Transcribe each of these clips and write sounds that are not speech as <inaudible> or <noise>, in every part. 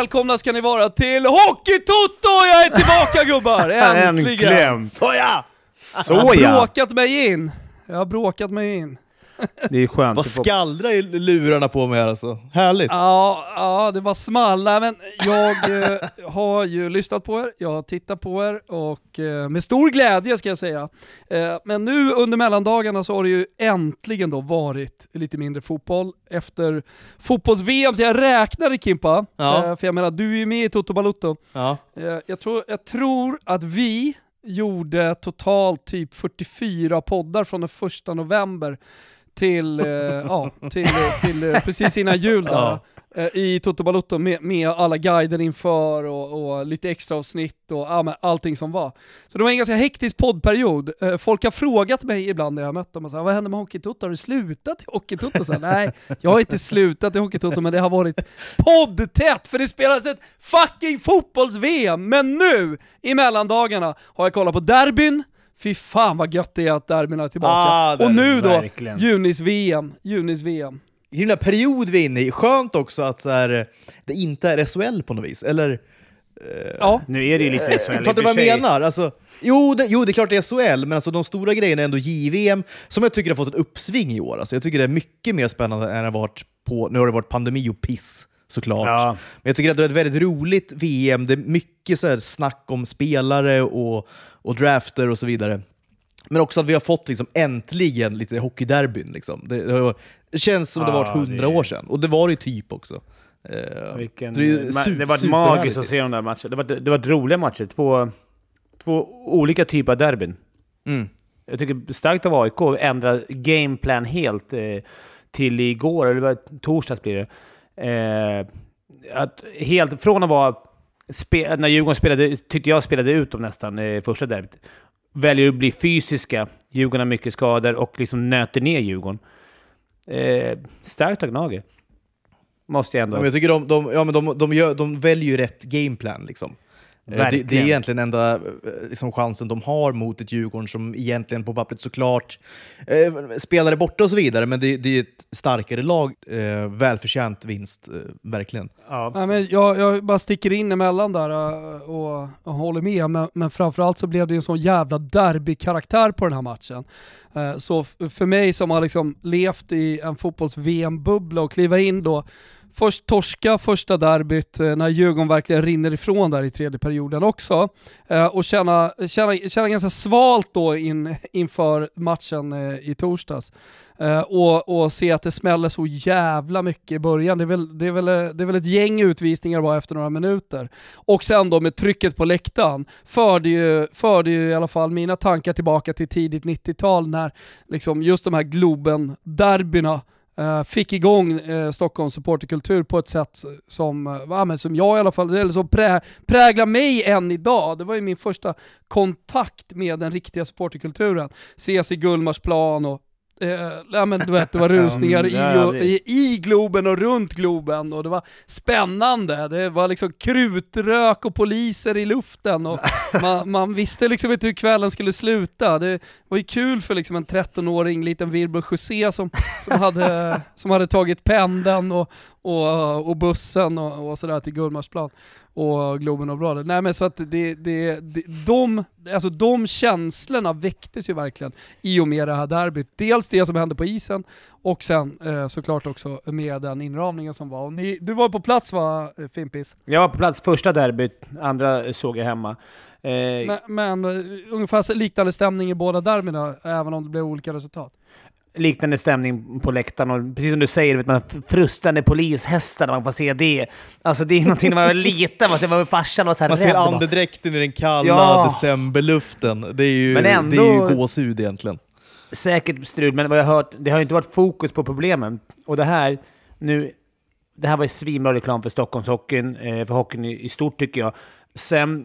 välkomna ska ni vara till Hockeytoto! Jag är tillbaka gubbar! <laughs> Äntligen! Äntligen! Såja! Jag Så har bråkat mig in. Jag har bråkat mig in. Det är skönt Vad skallrar i lurarna på mig här alltså. Härligt. Ja, ja det var small. Men jag eh, har ju lyssnat på er, jag har tittat på er och eh, med stor glädje ska jag säga. Eh, men nu under mellandagarna så har det ju äntligen då varit lite mindre fotboll efter fotbolls-VM, så jag räknade Kimpa, Ja. eh, för jag menar du är ju med i Toto Balutto. Ja. Eh, jag, tror, jag tror att vi gjorde totalt typ 44 poddar från den första november till, eh, ja, till, till eh, precis innan jul där, eh, i Toto Balotto med, med alla guider inför och, och lite extra avsnitt och ja, allting som var. Så det var en ganska hektisk poddperiod. Eh, folk har frågat mig ibland när jag har mött dem, och så här, vad hände med Hockeytoto? Har du slutat i Hockeytoto? Så här, Nej, jag har inte slutat i Hockeytoto men det har varit poddtätt för det spelas ett fucking fotbolls-VM! Men nu, i mellandagarna, har jag kollat på derbyn, Fy fan vad gött det är att derbyn är tillbaka. Ah, och nu då. Junis-VM. Junis-VM. Där period vi är inne i, skönt också att så här, det inte är SHL på något vis. Eller, Ja, Nu är det ju lite SHL i fattar du vad jag menar? Alltså, jo, det, jo, det är klart det är SHL, men alltså, de stora grejerna är ändå JVM, som jag tycker har fått ett uppsving i år. Alltså, jag tycker det är mycket mer spännande än det varit på, nu har det varit pandemi och piss såklart. Ja. Men jag tycker att det är ett väldigt roligt VM, det är mycket så här, snack om spelare och, och drafter och så vidare. Men också att vi har fått liksom, äntligen lite hockeyderbyn. Liksom. Det, det, det känns som det Ja, har varit hundra det- år sedan, och det var det ju typ också. Eh, Vilken, det är det var magiskt att se de där matcherna. Det var, det var roliga matcher. Två, två olika typer av derbyn. Mm. Jag tycker starkt av AIK att ändra gameplan helt eh, till igår, eller torsdags blir det. Eh, att helt, från att vara... Spe, när Djurgården spelade, tyckte jag spelade ut dem nästan i första derbyt. Väljer att bli fysiska. Djurgården har mycket skador och liksom nöter ner Djurgården. Eh, starkt av Gnaget, Måste jag ändå... Ja, men jag tycker de, de, ja, men de, de, gör, de väljer ju rätt gameplan. Liksom. Eh, Det, det är egentligen enda eh, liksom, chansen de har mot ett Djurgården som egentligen på pappret såklart eh, spelare borta och så vidare, men det, det är ett starkare lag. Eh, välförtjänt vinst, eh, verkligen. ja. Nej, men jag, jag bara sticker in emellan där äh, och, och håller med, men, men framförallt så blev det en sån jävla derbykaraktär på den här matchen. Eh, Så för mig som har liksom levt i en fotbolls-VM-bubbla och kliva in då, först torska första derbyt eh, när Djurgården verkligen rinner ifrån där i tredje perioden också, eh, och känna, känna, känna ganska svalt då in, inför matchen eh, i torsdags. Och, och se att det smäller så jävla mycket i början. Det är väl, det är väl, det är väl ett gäng utvisningar bara efter några minuter. Och sen då med trycket på läktaren förde ju, förde ju i alla fall mina tankar tillbaka till tidigt 90-tal när liksom just de här Globen-derbyna eh, fick igång eh, Stockholms supporterkultur på ett sätt som, eh, ja, men som jag i alla fall, eller som prä, präglar mig än idag. Det var ju min första kontakt med den riktiga supporterkulturen. Ses i Gullmarsplan och ja, men du vet, det var <laughs> rusningar i, och, i, i Globen och runt Globen och det var spännande. Det var liksom krutrök och poliser i luften och <laughs> man, man visste liksom inte hur kvällen skulle sluta. Det var ju kul för liksom en 13-åring liten Wilbur José som, som, hade, <laughs> som hade tagit pendeln och, och, och bussen och, och sådär till Gullmarsplan och Globenområdet. Nej men så att det, det, det, de, alltså de känslorna väcktes ju verkligen i och med det här derbyt. Dels det som hände på isen och sen eh, såklart också med den inramningen som var. Och ni, du var på plats va Fimpis? Jag var på plats första derbyt, andra såg jag hemma. Eh, Men, men eh, ungefär liknande stämning i båda derbyna, även om det blev olika resultat. Liknande stämning på läktaren och precis som du säger, vet man, frustande polishästar när man får se det. Alltså det är någonting när man var liten, man ser- farsan var så här Man rädd. ser andedräkten i den kalla Ja. decemberluften. Det är ju, Men ändå- det är ju gåshud egentligen. Säkert strul, men vad jag hört, det har ju inte varit fokus på problemen. Och det här, nu, det här var ju svinbra reklam för Stockholmshockeyn, eh, för hockeyn i stort tycker jag. Sen,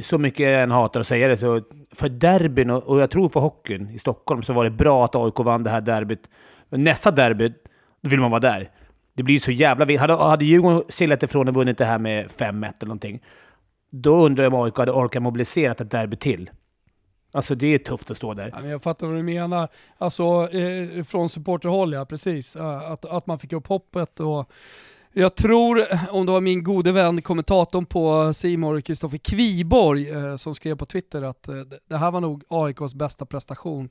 så mycket jag än hatar att säga det, så för derbyn och, och jag tror för hockeyn i Stockholm så var det bra att AIK vann det här derbyt. Men nästa derby, då vill man vara där. Det blir ju så jävla... Hade, hade Djurgården seglat ifrån och vunnit det här med 5-1 eller någonting, då undrar jag om AIK hade orkat mobilisera ett derby till. Alltså det är tufft att stå där. Ja, jag fattar vad du menar. Alltså eh, från supporterhåll ja, precis. Att, att man fick upp hoppet och jag tror, om det var min gode vän, kommentatorn på Simor Kristoffer Kviborg, eh, som skrev på Twitter att eh, det här var nog AIKs bästa prestation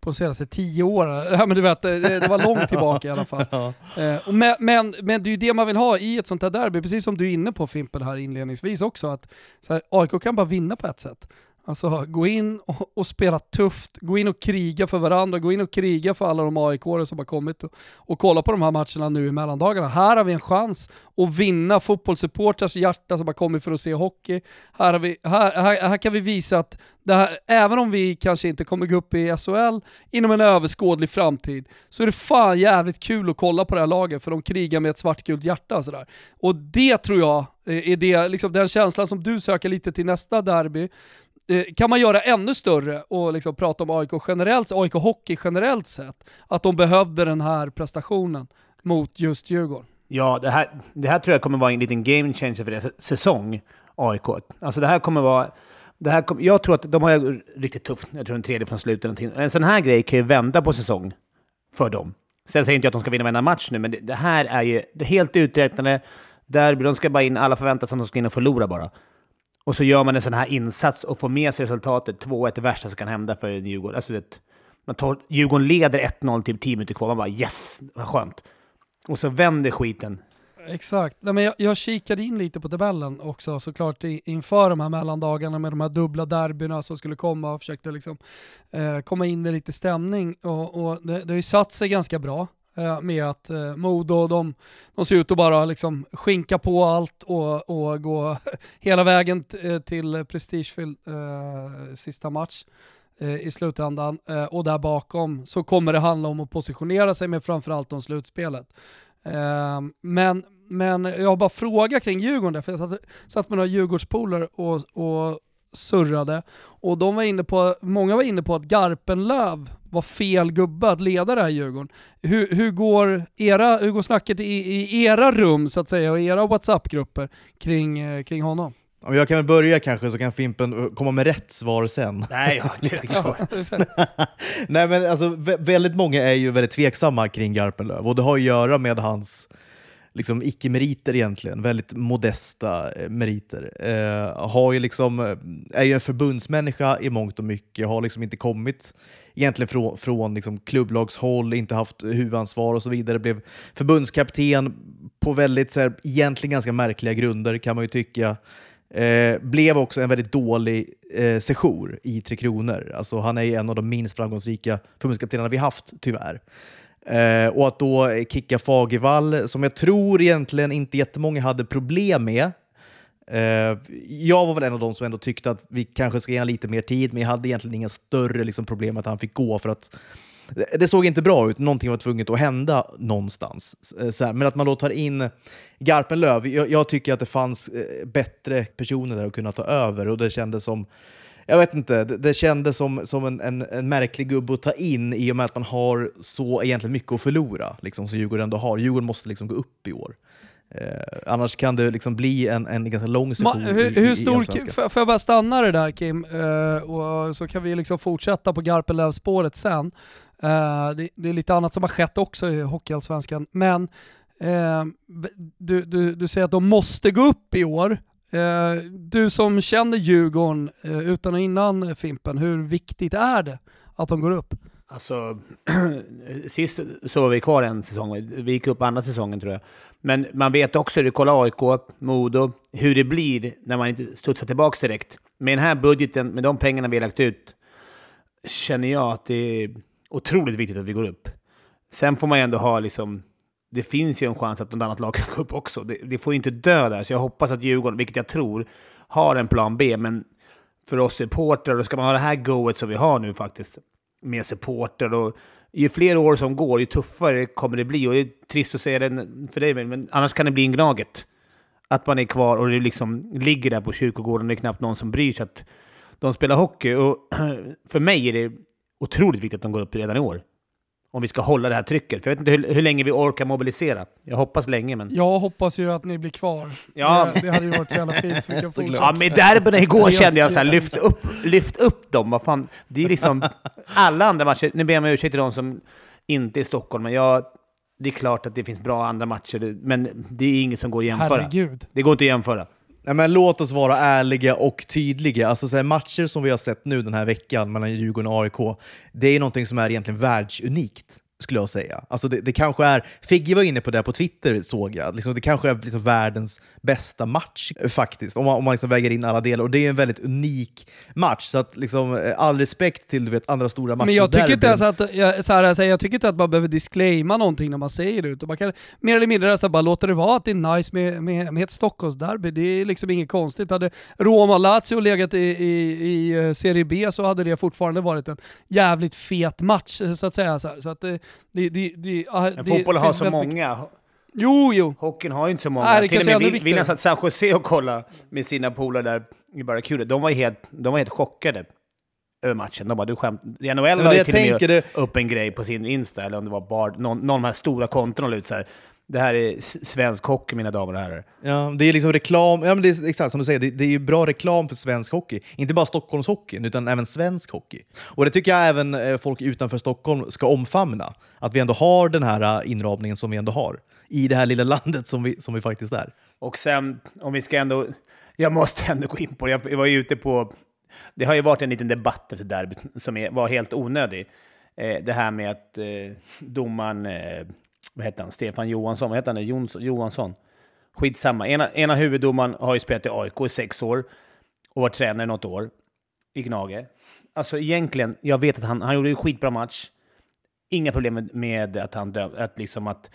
på de senaste tio åren. <laughs> Ja, men du vet, det, var långt tillbaka i alla fall. <laughs> Ja. Eh, men, men, men det är ju det man vill ha i ett sånt här derby, precis som du är inne på Fimpen här inledningsvis också, att så här, AIK kan bara vinna på ett sätt. Alltså gå in och, och, spela tufft, gå in och kriga för varandra, gå in och kriga för alla de aik som har kommit och, och kolla på de här matcherna nu i mellandagarna. Här har vi en chans att vinna fotbollssupporters hjärta som har kommit för att se hockey. Här, vi, här, här, här kan vi visa att här, även om vi kanske inte kommer gå upp i SHL inom en överskådlig framtid, så är det fan jävligt kul att kolla på det här laget för de krigar med ett svartgult hjärta. Sådär. Och det tror jag eh, är det, liksom den känslan som du söker lite till nästa derby, Eh, kan man göra ännu större och liksom prata om AIK generellt, AIK Hockey generellt sett, att de behövde den här prestationen mot just Djurgården. Ja, det här, det här tror jag kommer vara en liten game changer för deras säsong, AIK. Alltså det här kommer vara... Det här kom, jag tror att de har riktigt tufft. Jag tror en tredje från slutet. Någonting. En sån här grej kan ju vända på säsong för dem. Sen säger inte jag att de ska vinna varenda match nu, men det, det här är ju det helt uträknade. Derby, de ska bara in, alla förväntar sig att de ska in och förlora bara. Och så gör man en sån här insats och får med sig resultatet. 2-1 det värsta som kan hända för Djurgården. Alltså, vet, man tar, Djurgården leder 1-0 typ 10 minuter kvar. Man bara yes, vad skönt. Och så vänder skiten. Exakt. Nej, men jag, jag kikade in lite på tabellen också såklart inför de här mellandagarna med de här dubbla derbyna som skulle komma och försökte liksom, eh, komma in i lite stämning. Och, och det, det har ju satt sig ganska bra. Eh, med att eh, Modo, de, de ser ut att bara liksom skinka på allt och, och gå <laughs> hela vägen eh, till prestigefylld eh, sista match eh, i slutändan. Eh, och där bakom så kommer det handla om att positionera sig med framförallt om slutspelet. Eh, men, men jag har bara fråga kring Djurgården, för jag satt, satt med några Djurgårdspolare och, och surrade. Och de var inne på, många var inne på att Garpenlöv var fel gubbe att leda det här Djurgården. Hur, hur, går, era, hur går snacket i, i era rum så att säga och era WhatsApp-grupper kring, eh, kring honom? Jag kan väl börja kanske så kan Fimpen uh, komma med rätt svar sen. Nej, jag har inte rätt svar. <laughs> Nej men alltså väldigt många är ju väldigt tveksamma kring Garpenlöv och det har att göra med hans liksom icke-meriter egentligen, väldigt modesta eh, meriter. Eh, har ju liksom, eh, är ju en förbundsmänniska i mångt och mycket, har liksom inte kommit egentligen från, från liksom klubblagshåll, inte haft huvudansvar och så vidare. Blev förbundskapten på väldigt, så här, egentligen ganska märkliga grunder kan man ju tycka. Eh, blev också en väldigt dålig eh, sejour i Tre Kronor. Alltså, han är ju en av de minst framgångsrika förbundskaptenerna vi haft, tyvärr. Eh, och att då kicka Fagervall, som jag tror egentligen inte jättemånga hade problem med. Eh, jag var väl en av de som ändå tyckte att vi kanske ska ge honom lite mer tid, men jag hade egentligen inga större liksom, problem att han fick gå. för att det såg inte bra ut, någonting var tvunget att hända någonstans. Eh, så här, men att man då tar in Garpenlöv, jag, jag tycker att det fanns eh, bättre personer där att kunna ta över och det kändes som jag vet inte, det, det kändes som, som en, en, en, märklig gubbe att ta in i och med att man har så egentligen mycket att förlora, liksom, som Djurgården ändå har. Djurgården måste liksom gå upp i år. Eh, annars kan det liksom bli en, en ganska lång session Ma, hur, i, hur stor, i Får jag bara stanna det där Kim, uh, och så kan vi liksom fortsätta på Garpenlöv-spåret sen. Uh, det, det, är lite annat som har skett också i Hockeyallsvenskan, men uh, du, du, du säger att de måste gå upp i år. Eh, du som känner Djurgården eh, utan och innan Fimpen, hur viktigt är det att de går upp? Alltså, <clears throat> sist så var vi kvar en säsong. Vi gick upp andra säsongen tror jag. Men man vet också, du kollar AIK, Modo, hur det blir när man inte studsar tillbaka direkt. Med den här budgeten, med de pengarna vi har lagt ut, känner jag att det är otroligt viktigt att vi går upp. Sen får man ju ändå ha liksom det finns ju en chans att något annat lag <laughs> kan gå upp också. Det, det får inte dö där, så jag hoppas att Djurgården, vilket jag tror, har en plan B. Men för oss supportrar, då ska man ha det här goet som vi har nu faktiskt, med supportrar och ju fler år som går, ju tuffare kommer det bli. Och det är trist att säga det för dig, men annars kan det bli en Gnaget. Att man är kvar och det liksom ligger där på kyrkogården det är knappt någon som bryr sig att de spelar hockey. Och <clears throat> för mig är det otroligt viktigt att de går upp redan i år om vi ska hålla det här trycket. För jag vet inte hur, hur länge vi orkar mobilisera. Jag hoppas länge, men... Jag hoppas ju att ni blir kvar. Ja. Det, det hade ju varit så jävla fint så vi kan <laughs> fortsätta. Ja, med derbyna igår kände jag såhär, lyft upp, lyft upp dem. Vad fan, det är liksom... <laughs> Alla andra matcher, nu ber jag om ursäkt till de som inte är i Stockholm, men jag... det är klart att det finns bra andra matcher, men det är inget som går att jämföra. Herregud. Det går inte att jämföra. Nej, men låt oss vara ärliga och tydliga. Alltså, så här, matcher som vi har sett nu den här veckan mellan Djurgården och AIK, det är någonting som är egentligen världsunikt skulle jag säga. Alltså det, det kanske är, Figge var inne på det på Twitter såg jag, liksom, det kanske är liksom världens bästa match eh, faktiskt, om man, om man liksom väger in alla delar. Och det är en väldigt unik match, så att, liksom, eh, all respekt till du vet, andra stora matcher. Men jag tycker, inte ens att, jag, så här, alltså, jag tycker inte att man behöver disclaima någonting när man säger det, utan man kan mer eller mindre nästan bara låta det vara att det är nice med, med, med ett Stockholmsderby. Det är liksom inget konstigt. Hade Roma-Lazio legat i, i, i eh, Serie B så hade det fortfarande varit en jävligt fet match, eh, så att säga. Så, här. så att det, det, det, Men det fotbollen har så mycket- många. Jo, jo. Hockeyn har ju inte så många. Nej, Till och med vi, satt San Jose och kollade med sina polare där i Barracuda, de var helt, de var helt chockade över matchen. De bara, du skämt. NHL la ju till och med det- upp en grej på sin Insta, eller om det var bar, någon, någon av de här stora kontona la ut så här. Det här är svensk hockey, mina damer och herrar. Ja, det är liksom reklam, ja, men det är exakt som du säger, det, det är ju bra reklam för svensk hockey. Inte bara Stockholmshockeyn, utan även svensk hockey. Och det tycker jag även eh, folk utanför Stockholm ska omfamna. Att vi ändå har den här eh, inramningen som vi ändå har. I det här lilla <laughs> landet som vi, som vi faktiskt är. Och sen, om vi ska ändå... Jag måste ändå gå in på det. Jag var ju ute på... Det har ju varit en liten debatt efter derbyt som är, var helt onödig. Eh, det här med att eh, domaren... Eh, vad heter han? Stefan Johansson? Vad heter han? Jonsson, Johansson? Skitsamma. Ena, ena huvuddomaren har ju spelat i AIK i sex år och varit tränare i något år i Gnage. Alltså egentligen, jag vet att han, han gjorde en skitbra match. Inga problem med, med att, han döm, att, liksom att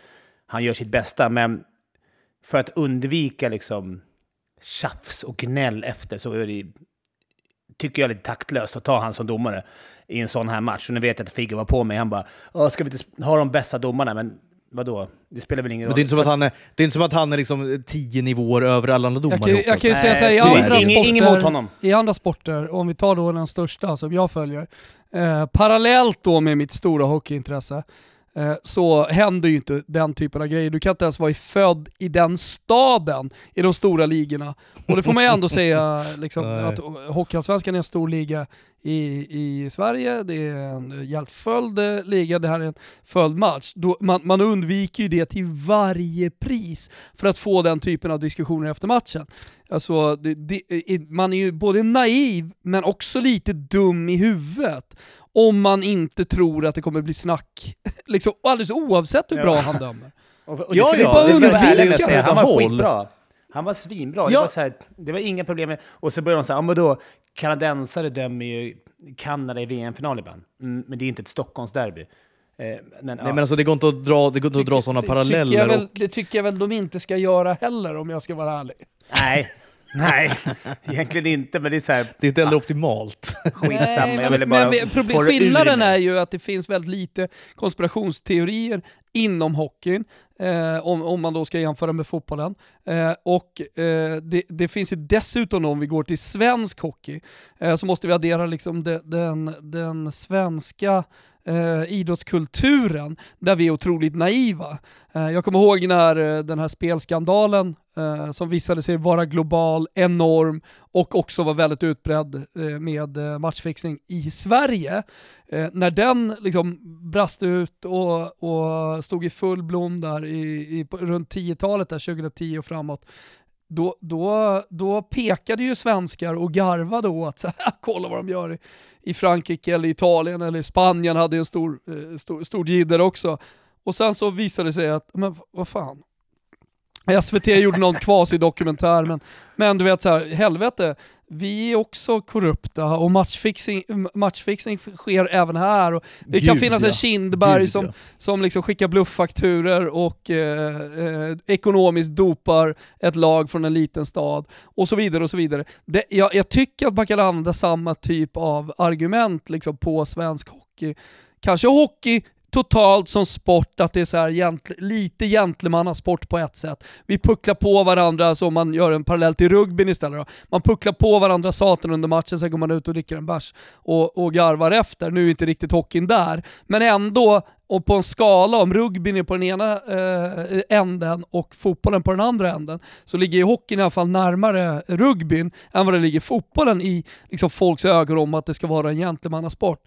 han gör sitt bästa, men för att undvika liksom tjafs och gnäll efter så är det, tycker jag, lite taktlöst att ta han som domare i en sån här match. Och nu vet jag att Figge var på mig. Han bara “Ska vi inte ha de bästa domarna?” Men vadå? Det spelar väl ingen Men roll. det är inte som att han är, det är, inte som att han är liksom tio nivåer över alla andra domare. Jag kan, ju- jag kan ju Nej, säga så här, i andra, Ingen- ingen sporter, honom. i andra sporter, om vi tar då den största som jag följer, eh, parallellt då med mitt stora hockeyintresse, så händer ju inte den typen av grejer. Du kan inte ens vara född i den staden i de stora ligorna. Och det får man ju ändå säga, <laughs> liksom, att Hockeyallsvenskan är en stor liga i, i Sverige, det är en hjälpföljd eh, liga, det här är en följdmatch. Då, man, man undviker ju det till varje pris för att få den typen av diskussioner efter matchen. Alltså, det, det, man är ju både naiv men också lite dum i huvudet om man inte tror att det kommer bli snack, <laughs> liksom, alldeles oavsett hur Ja. bra han dömer. <laughs> Och, och Ja, det ska vi ja, bara, det ska vi vara med att säga. Han var skitbra. Han var svinbra. Det, Ja. var så här, det var inga problem med... Och så började de säga, ja men då, kanadensare dömer ju Kanada i VM-final ibland. Mm, men det är inte ett Stockholmsderby. Eh, men, Nej, ja. men alltså, det går inte att dra, det går inte att dra sådana Det tycker jag paralleller. väl, och, det tycker jag väl de inte ska göra heller om jag ska vara ärlig. Nej, <laughs> nej, egentligen inte. Men det är så här, det är inte heller optimalt. skitsamma. Nej, jag ville men, bara men problem, skillnaden är ju att det finns väldigt lite konspirationsteorier inom hockeyn, eh, om, om man då ska jämföra med fotbollen. Eh, och eh, det, det finns ju dessutom, om vi går till svensk hockey, eh, så måste vi addera liksom de, den, den svenska eh, idrottskulturen där vi är otroligt naiva. Eh, jag kommer ihåg när eh, den här spelskandalen eh, som visade sig vara global, enorm och också var väldigt utbredd eh, med eh, matchfixning i Sverige. Eh, när den liksom brast ut och, och stod i full blom där i, i, runt 10-talet, där 2010 och framåt, då, då, då pekade ju svenskar och garvade åt <laughs> så här, kolla vad de gör i, i Frankrike eller Italien eller Spanien hade en stor, eh, stor, stor jidder också. Och sen så visade det sig att, men vad fan, SVT gjorde någon kvasi-dokumentär, men, men du vet så här, helvete, vi är också korrupta och matchfixing, matchfixing sker även här. Och det kan Gud, finnas ja. en Kindberg Gud, som, ja. som liksom skickar blufffakturer och eh, eh, ekonomiskt dopar ett lag från en liten stad och så vidare. och så vidare. Det, jag, jag tycker att man kan använda samma typ av argument liksom, på svensk hockey. Kanske hockey totalt som sport, att det är så här gent- lite gentlemannasport på ett sätt. Vi pucklar på varandra som man gör en parallell till rugbyn istället. Då. Man pucklar på varandra satan under matchen, sen går man ut och dricker en bärs och, och garvar efter. Nu är inte riktigt hockeyn där, men ändå och på en skala, om rugbyn är på den ena eh, änden och fotbollen på den andra änden, så ligger ju hockeyn i alla fall närmare rugbyn än vad det ligger fotbollen i liksom, folks ögon om att det ska vara en gentlemannasport.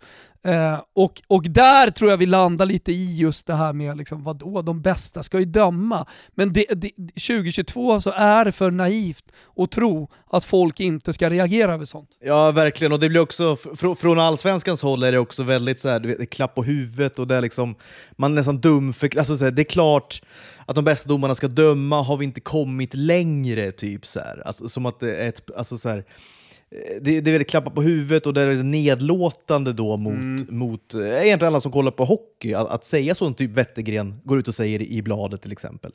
Eh, och, och där tror jag vi landar lite i just det här med liksom, vadå, de bästa ska ju döma. Men det, det, 2022 så är det för naivt att tro att folk inte ska reagera över sånt. Ja, verkligen. Och det blir också, fr från allsvenskans håll är det också väldigt så här, du vet, klapp på huvudet och det är liksom, liksom, man är nästan dum för, alltså så här, Det är klart att de bästa domarna ska döma, har vi inte kommit längre? typ så här. Alltså, Som att det är ett, alltså så här, det, det är väldigt klappa på huvudet och det är nedlåtande då mot, mm. mot äh, egentligen alla som kollar på hockey. Att, att säga så, typ Wettergren går ut och säger i bladet till exempel.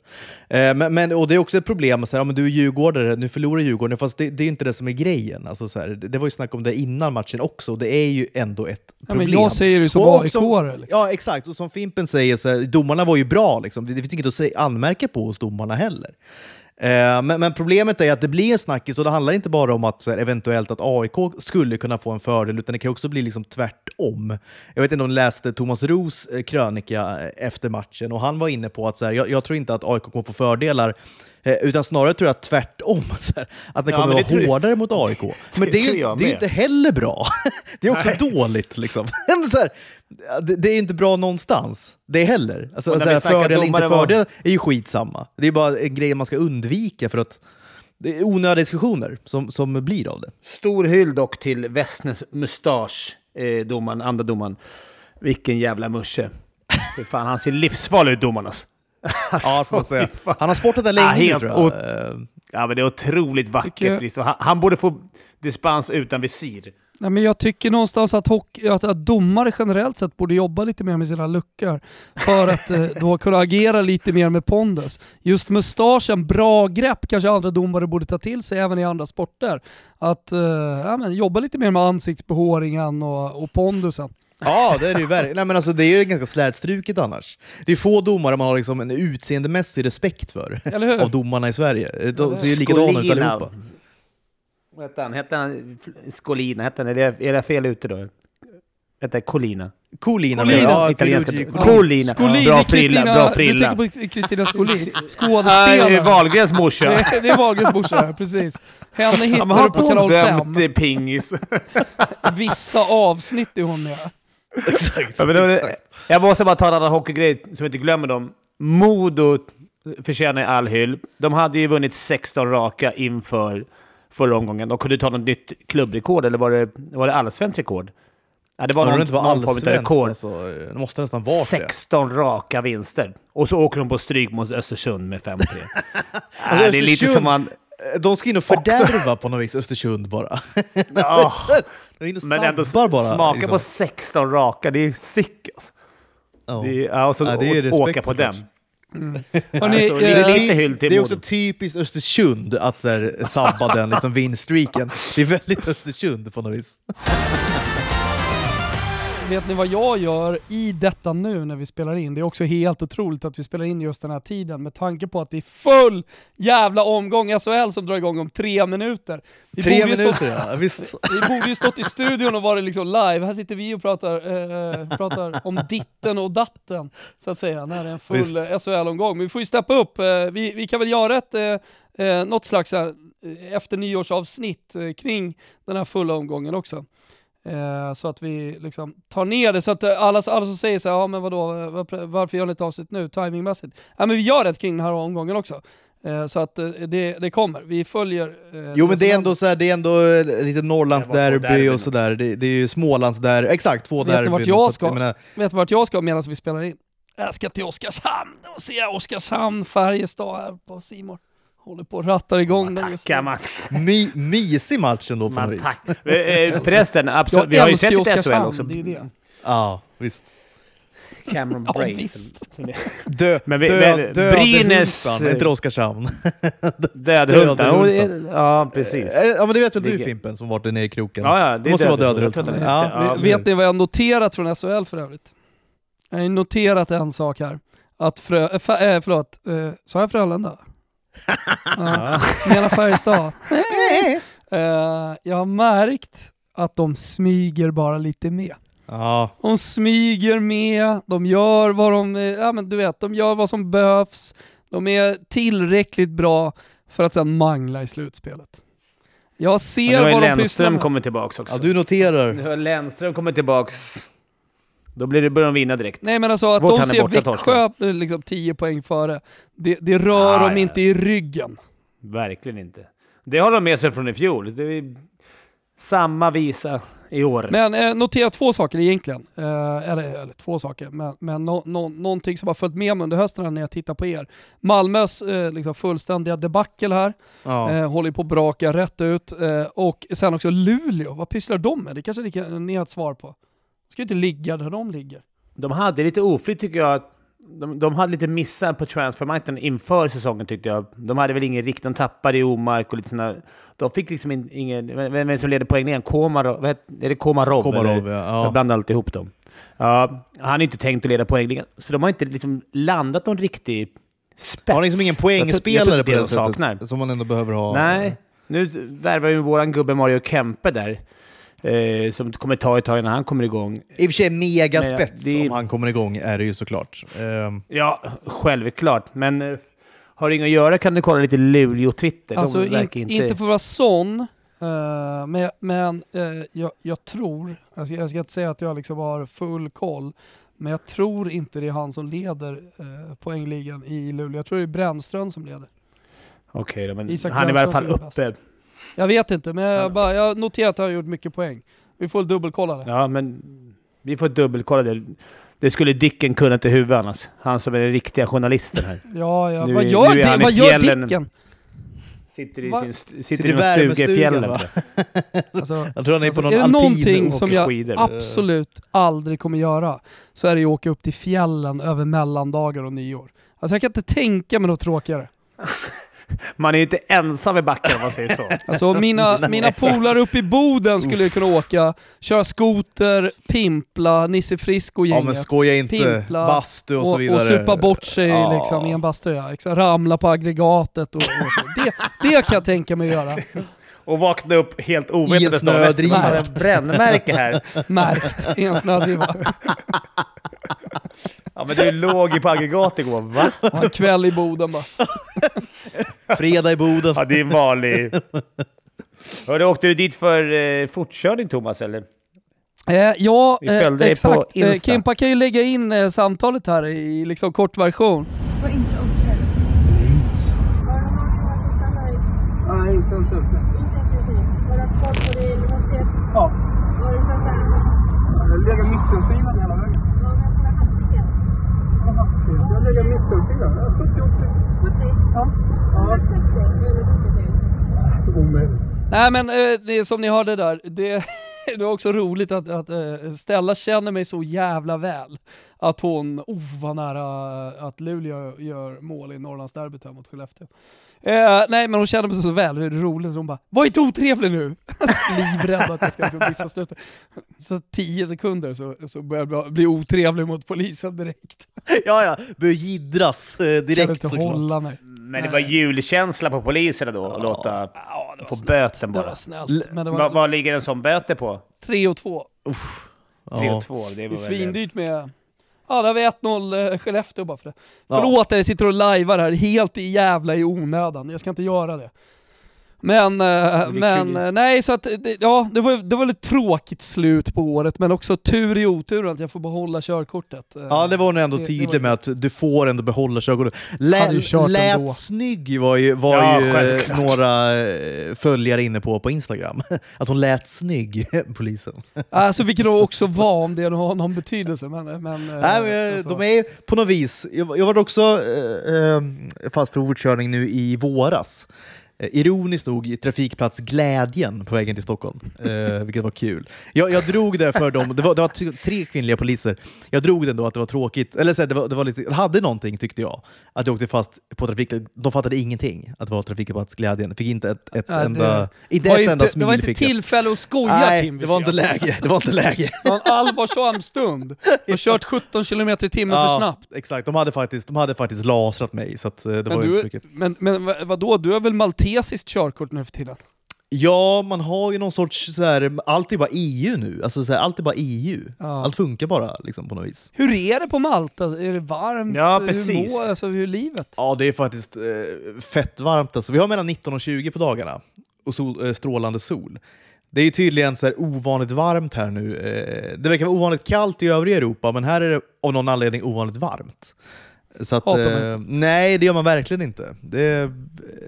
Eh, men, men, och det är också ett problem, så här, ja, men du är djurgårdare, nu förlorar Djurgården, fast det, det är inte det som är grejen. Alltså, så här, det, det, var ju snack om det innan matchen också, och det är ju ändå ett problem. Ja, jag säger det som aik liksom. Ja, exakt. Och som Fimpen säger, så här, domarna var ju bra. Liksom. Det, det finns inget att säga, anmärka på hos domarna heller. Eh, men, men, problemet är att det blir en snackis och det handlar inte bara om att här, eventuellt att AIK skulle kunna få en fördel, utan det kan också bli liksom tvärtom. Jag vet inte om du läste Thomas Ros eh, krönika eh, efter matchen och han var inne på att så här, jag, jag, tror inte att AIK kommer få fördelar utan snarare tror jag tvärtom, <laughs> här, att det kommer ja, vara det hårdare mot AIK. <laughs> Men det, det, är, det är inte heller bra. <laughs> det är också Nej. dåligt. Liksom. Det, det, är inte bra någonstans, det heller. Alltså, så här, fördel eller inte fördel var... är ju skitsamma. Det är bara en grej man ska undvika för att det är onödiga diskussioner som, som blir av det. Stor hyll dock till Westners mustasch, eh, domaren, andra domaren. Vilken jävla musche. fan, han ser livsfarlig ut, domaren. Alltså. <laughs> Alltså, ja, får man säga. Han har sportat där länge ja, nu, tror jag. Ja, men det är otroligt vackert. Jag... Liksom. Han, han, borde få dispens utan visir. Nej, men jag tycker någonstans att, hockey, att, att domare generellt sett borde jobba lite mer med sina luckor för att eh, då kunna agera lite mer med pondus. Just mustaschen, bra grepp kanske andra domare borde ta till sig även i andra sporter. Att eh, ja, men, jobba lite mer med ansiktsbehåringen och, och pondusen. Ja, det är det ju verkligen. alltså, det är ju ganska slätstruket annars. Det är få domare man har liksom en utseendemässig respekt för av domarna i Sverige. De ser ju likadana ut allihopa. Vad hette han? Hette han Scolina? Hette han? Är, det, är det fel ute då? Hette Colina? Colina, Colina. Ja, italienska. Colina. Scolini, bra frilla, bra frilla. Du tänker på Kristina Scolini, <laughs> skådespelaren. Det är Wahlgrens morsa. det, är Wahlgrens morsa, precis. Henne hittar du på kanal 5. pingis. <laughs> Vissa avsnitt är hon med. exakt, ja, exakt. Jag måste bara ta en annan hockeygrej, så vi inte glömmer dem. Modo förtjänar all hyll. De hade ju vunnit 16 raka inför förra omgången. De kunde ta något nytt klubbrekord, eller var det, var det allsvenskt rekord? Ja, det var någon, det var någon form av rekord. Alltså, det måste nästan vara 16 det. raka vinster. Och så åker de på stryk mot Östersund med 5-3. <laughs> alltså, äh, det är lite som man... De ska in och fördärva också. på något vis Östersund bara. Ja. <laughs> Men ändå bara, smaka liksom. på 16 raka, det är sick alltså. Oh. Det är, alltså, ja, det är åka på den. Mm. Hörrni, alltså, det, är lite hyll till det är också typiskt Östersund att så här, sabba den liksom, vinstreaken. Det är väldigt Östersund på något vis. Vet ni vad jag gör i detta nu när vi spelar in? Det är också helt otroligt att vi spelar in just den här tiden med tanke på att det är full jävla omgång SHL som drar igång om tre minuter. Vi tre minuter stått, ja, visst. <laughs> Vi borde ju stått i studion och varit liksom live. Här sitter vi och pratar, eh, pratar om ditten och datten, så att säga, när det är en full SHL-omgång. Men vi får ju steppa upp. Eh, vi, vi kan väl göra ett eh, eh något slags här, eh, efter nyårsavsnitt eh, kring den här fulla omgången också. Eh, så att vi liksom tar ner det, så att alla, alla som säger så här, ja men vadå, var, varför gör ni ett avsnitt nu, timingmässigt? Ja men vi gör det kring den här omgången också. Eh, så att eh, det, det kommer, vi följer... Eh, jo men det är, ändå så här, det är ändå eh, lite Norrlandsderby och sådär, det, det är ju Smålands där, exakt två derbyn. Vet ni vart jag ska? Menar... Vet vart jag ska medan vi spelar in? Jag ska till Oskarshamn och se Oskarshamn, Färjestad här på Simor håller på och rattar igång den just nu. man. My, mysig match ändå på något vis. Eh, eh, förresten, absolut, vi har ju sett lite SHL också. Det är det. Ja, visst. Cameron ja, Brace. Dö, men vi, dö, men, död Brynäs... Huntan, inte Oskarshamn. <laughs> Dödhuntan. Ja, precis. Eh, ja, men det vet väl du Fimpen som varit nere i kroken? Ja, ja, det måste vara Dödhuntan. Ja. ja, vet ni vad jag noterat från SHL för övrigt? Jag har noterat en sak här. Att Frö... Äh, förlåt, sa jag Frölunda? Ja, menar Färjestad. uh, jag har märkt att de smyger bara lite med. Ja, De smyger med, de gör vad de, eh, ja men du vet, de gör vad som behövs. De är tillräckligt bra för att sen mangla i slutspelet. Jag ser nu har vad de pysslar Lennström med. kommit tillbaks också. ja du noterar. Nu har Lennström kommit tillbaks. Då blir det, börjar de vinna direkt. Nej men alltså att Vart de ser borta, Växjö eh, liksom 10 poäng före, det, det rör Ah, dem ja. inte i ryggen. Verkligen inte. Det har de med sig från i fjol. Det är samma visa i år. Men eh, notera två saker egentligen. Eh, eller, eller två saker, men, men no, no, någonting som har följt med mig under hösten när jag tittar på er. Malmös eh, liksom fullständiga debacle här, Ja. eh, håller på att braka rätt ut. Eh, och sen också Luleå, vad pysslar de med? Det kanske ni, kan, ni har ett svar på. De ska ju inte ligga där de ligger. De hade lite oflyt tycker jag. De, de hade lite missar på transfermarknaden inför säsongen tyckte jag. De hade väl ingen rikt, de tappade i Omark och lite sådana... De fick liksom in, ingen... Vem, vem som leder poängligan? Komarov? vad heter- Är det Komarov? Komarov, eller? ja. Jag ja. blandar alltid ihop dem. Ja, han är inte tänkt att leda poängligan. Så de har inte liksom landat någon riktig spets. Har liksom ingen poängspelare på det de saknar. sättet som man ändå behöver ha. Nej, nu värvar ju våran gubbe Mario Kempe där. Eh, som kommer ta ett tag innan han kommer igång. I och för sig megaspets Men det- om han kommer igång är det ju såklart. Ehm, Ja, självklart. Men eh, har det inget att göra kan du kolla lite Luleå-Twitter. Alltså De in, inte... inte... för att vara sån, eh, men, men eh, jag, jag tror, jag ska, jag ska inte säga att jag liksom har full koll, men jag tror inte det är han som leder eh, poängligan i Luleå. Jag tror det är Brännström som leder. Okej då, men Isak han är i alla fall uppe. Jag vet inte, men jag, bara, jag noterar att han har gjort mycket poäng. Vi får dubbelkolla det. Ja, men vi får dubbelkolla det. Det skulle Dicken kunna till huvudet annars. Han som är den riktiga journalisten här. <laughs> Ja, ja. Nu vad gör, nu är vad gör. Dicken? Sitter i, Va? sin, st- sitter Sitter i någon stuga i fjällen. va? <laughs> Alltså, jag tror han är Alltså, på någon är det någonting som jag skidor. absolut aldrig kommer göra så är det ju att åka upp till fjällen över mellandagar och nyår. Alltså jag kan inte tänka mig något tråkigare. <laughs> Man är ju inte ensam i backen om man säger så. <laughs> Alltså mina, mina polare uppe i Boden skulle ju kunna åka, köra skoter, pimpla, Nisse Frisk och Ja men gänget. skoja inte, Pimpla bastu och, så vidare. och supa bort sig Ja. liksom, i en bastu. Ja. Ramla på aggregatet och, och så. Det, det kan jag tänka mig att göra. <laughs> Och vakna upp helt ovetandes dagen efter. ett brännmärke här. <laughs> Märkt i en snödriva. Ja men du låg ju på aggregat igår, va? Och en kväll i Boden bara. Fredag i Boden. Ja, det är en vanlig... <laughs> Hörde, åkte du dit för eh, fortkörning Thomas, eller? Eh, ja, eh, exakt. Eh. Kimpa kan ju lägga in eh, samtalet här i liksom kortversion. var inte okej. Nej, inte måste ju... Ja, jag lägger mittenskivan hela vägen. Jag lägger mittenskivan, jag är 78. Ja. Ja. 60 över 70 till. Nej men eh, det är som ni hörde där, det, <laughs> det var också roligt att, att eh, Stella känner mig så jävla väl. Att hon, oh vad nära att Luleå gör mål i Norrlandsderbyt här mot Skellefteå. Eh, nej men hon känner mig så väl, är roligt. Hon bara, var inte otrevlig nu! <laughs> Livrädd att jag ska liksom missa slutet. Så tio sekunder så, så börjar jag bli otrevlig mot polisen direkt. Ja, ja. Börjar jiddras eh, Kan direkt inte såklart. hålla mig. Men det var julkänsla på poliserna då, att låta Ja, det var få snällt. böten Det bara. var snällt. Men det var vad ligger en sån böter på? 3 och 2. 3 Ja. och 2, det Det är var väl... svindyrt med... Ja, där har vi 1-0 eh, Skellefteå bara för det. Ja. Förlåt att jag sitter och lajvar här helt i jävla i onödan. Jag ska inte göra det. Men, eh, men eh, nej så att, det, ja det var, det var ett tråkigt slut på året, men också tur i oturen att jag får behålla körkortet. Eh, Ja, det var nog ändå var- med att du får ändå behålla körkortet. Lä, lät ändå. snygg var ju, var Ja, ju självklart. några följare inne på på Instagram. <laughs> Att hon lät snygg, <laughs> polisen. Alltså vilket det också <laughs> var, om det har någon betydelse. Men, men, Nej, men, alltså. de är på något vis... Jag, jag var också eh, fast för nu i våras. Eh, Ironiskt nog i trafikplats Glädjen på vägen till Stockholm, eh, vilket var kul. Jag, jag drog det för dem, det var, det var tre kvinnliga poliser. Jag drog det då att det var tråkigt, eller så här, det, var, det var lite, det hade någonting tyckte jag. Att jag åkte fast på trafik, de fattade ingenting att det var trafikplats Glädjen. Fick inte ett, ett det enda, inte ett enda inte, smil det var inte tillfälle att skoja Nej, Kim. det var inte läge. Det var inte läge. <laughs> Det var en allvarsam stund. Du har kört 17 km i timmen för snabbt. Exakt, de hade faktiskt, de hade faktiskt lasrat mig så eh, det Men, var ju inte så du, mycket. men, men vad- vadå, du har väl maltesiskt körkort nu för tiden? Ja, man har ju någon sorts så här, allt är bara EU nu. Alltså så här, allt är bara EU. Ja. Allt funkar bara liksom på något vis. Hur är det på Malta? Är det varmt? Ja, Hur precis. mår- alltså, hur är livet? Ja, det är faktiskt eh, fett varmt. Alltså. Vi har mellan 19 och 20 på dagarna och sol, eh, strålande sol. Det är ju tydligen så här ovanligt varmt här nu. Eh, det verkar vara ovanligt kallt i övriga Europa, men här är det av någon anledning ovanligt varmt. Så att, Hatar eh, nej, det gör man verkligen inte. Det är,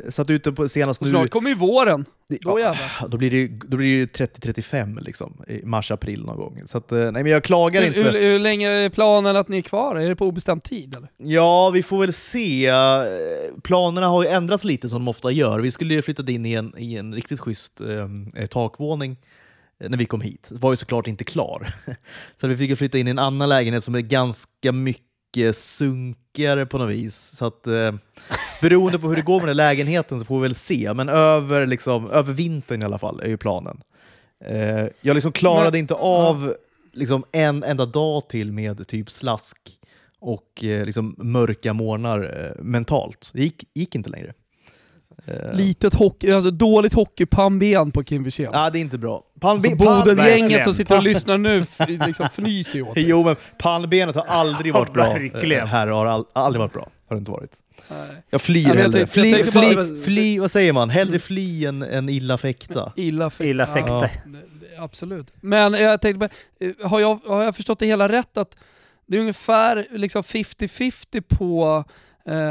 satt ute på senast Och nu... snart kommer ju våren. Det- Då jävlar. då blir det ju då blir det ju 30-35 liksom, i mars-april någon gång. Så att, eh, nej, men jag klagar Hur, inte. hur, hur länge är planen att ni är kvar? Är det på obestämd tid eller? Ja, vi får väl se. Eh, Planerna har ju ändrats lite som de ofta gör. Vi skulle ju flyttat in i en, i en riktigt schysst eh, takvåning eh, när vi kom hit. Det var ju såklart inte klar. <laughs> Så vi fick ju flytta in i en annan lägenhet som är ganska mycket sunkigare på något vis. Så att, eh, beroende på hur det går med den lägenheten så får vi väl se. Men över, liksom, över vintern i alla fall är ju planen. Eh, jag liksom klarade Men- inte av liksom, en enda dag till med typ slask och eh, liksom mörka morgnar eh, mentalt. Det gick, gick inte längre. Eh, Litet hockey, alltså dåligt hockeypannben på Kim Wirsén. ja, det är inte bra. Palm, Så palm- Bodengänget som sitter och lyssnar nu <laughs> liksom fnyser ju åt det. Jo, men pannbenet har aldrig <laughs> varit bra. verkligen. Eh, Här har all, aldrig varit bra. Har det inte varit. Nej. Jag flyr jag hellre. tänkte- jag fly, tänkte fly, bara- fly, vad säger man? Hellre fly än, än illa fäkta. Illa, fäkt. Illa fäkta. Ja, absolut. Men jag tänkte bara, eh, har jag, har jag förstått det hela rätt att det är ungefär liksom 50-50 på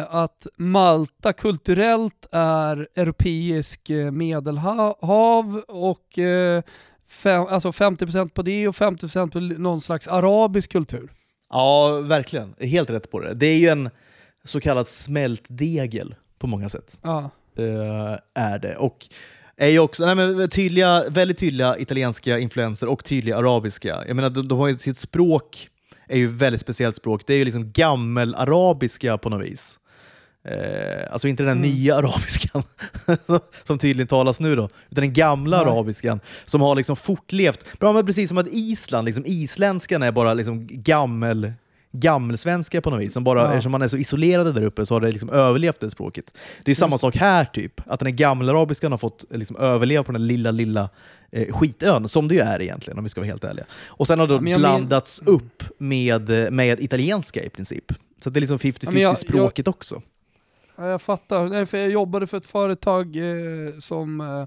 att Malta kulturellt är europeisk eh, medelhav och eh, fem, alltså 50% på det och 50% på någon slags arabisk kultur. Ja, verkligen. Helt rätt på det. Det är ju en så kallad smältdegel på många sätt. Ja. eh, är det. Och är ju också nej, men tydliga, väldigt tydliga italienska influenser och tydliga arabiska. Jag menar, de, de har ju sitt språk, är ju väldigt speciellt språk. Det är ju liksom gammelarabiska på något vis. Eh, alltså inte den Mm. nya arabiskan <laughs> som tydligen talas nu då, utan den gamla Nej. arabiskan som har liksom fortlevt. Bra, men precis som att Island, liksom, isländskan är bara liksom gammel gammelsvenska på något vis. Som bara, Ja. Eftersom man är så isolerade där uppe så har det liksom överlevt det språket. Det är samma sak här, typ. Att den här gammelarabiskan har fått eh, liksom överleva på den här lilla, lilla eh, skitön, som det ju är egentligen om vi ska vara helt ärliga. Och sen har det Ja, jag men- blandats upp med, eh, med italienska i princip. Så det är liksom 50-50 Ja, men jag- språket också. Ja, jag fattar. Nej, för jag jobbade för ett företag eh, som eh,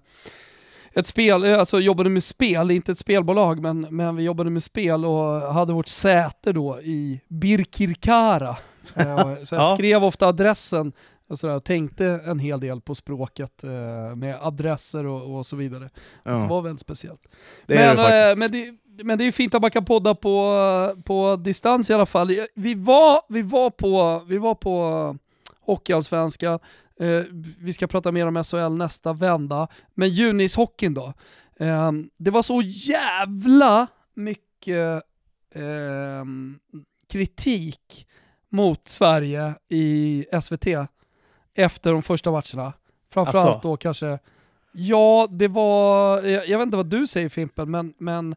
ett spel, eh, alltså jobbade med spel, inte ett spelbolag, men, men vi jobbade med spel och hade vårt säte då i Birkirkara. Eh, så jag <laughs> Ja. skrev ofta adressen och sådär, och tänkte en hel del på språket eh, med adresser och, och så vidare. Det Ja. var väldigt speciellt. Det men, det eh, men, det, men det är fint att man kan podda på, på distans i alla fall. Vi var, vi var på, vi var på Hockeyallsvenskan, eh, vi ska prata mer om SHL nästa vända. Men junishockeyn då. Eh, det var så jävla mycket eh, kritik mot Sverige i SVT efter de första matcherna. Framförallt Asså? då kanske Ja, det var, jag, jag vet inte vad du säger Fimpen, men, men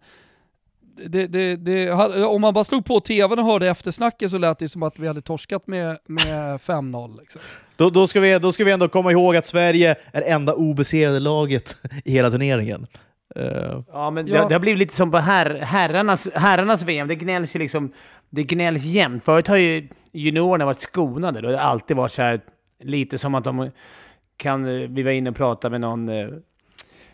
det, det, det, om man bara slog på tvn och hörde eftersnacket så lät det som att vi hade torskat med, med <laughs> 5-0. Liksom. Då, då, ska vi, då ska vi ändå komma ihåg att Sverige är enda obesegrade laget i hela turneringen. Eh, Ja, men Ja. Det, det har blivit lite som på herr, herrarnas, herrarnas VM. Det gnälls ju liksom... Det gnälls jämt. Förut har ju juniorerna varit skonade. Det har alltid varit så här lite som att de kan... Vi var inne och pratade med någon, eh,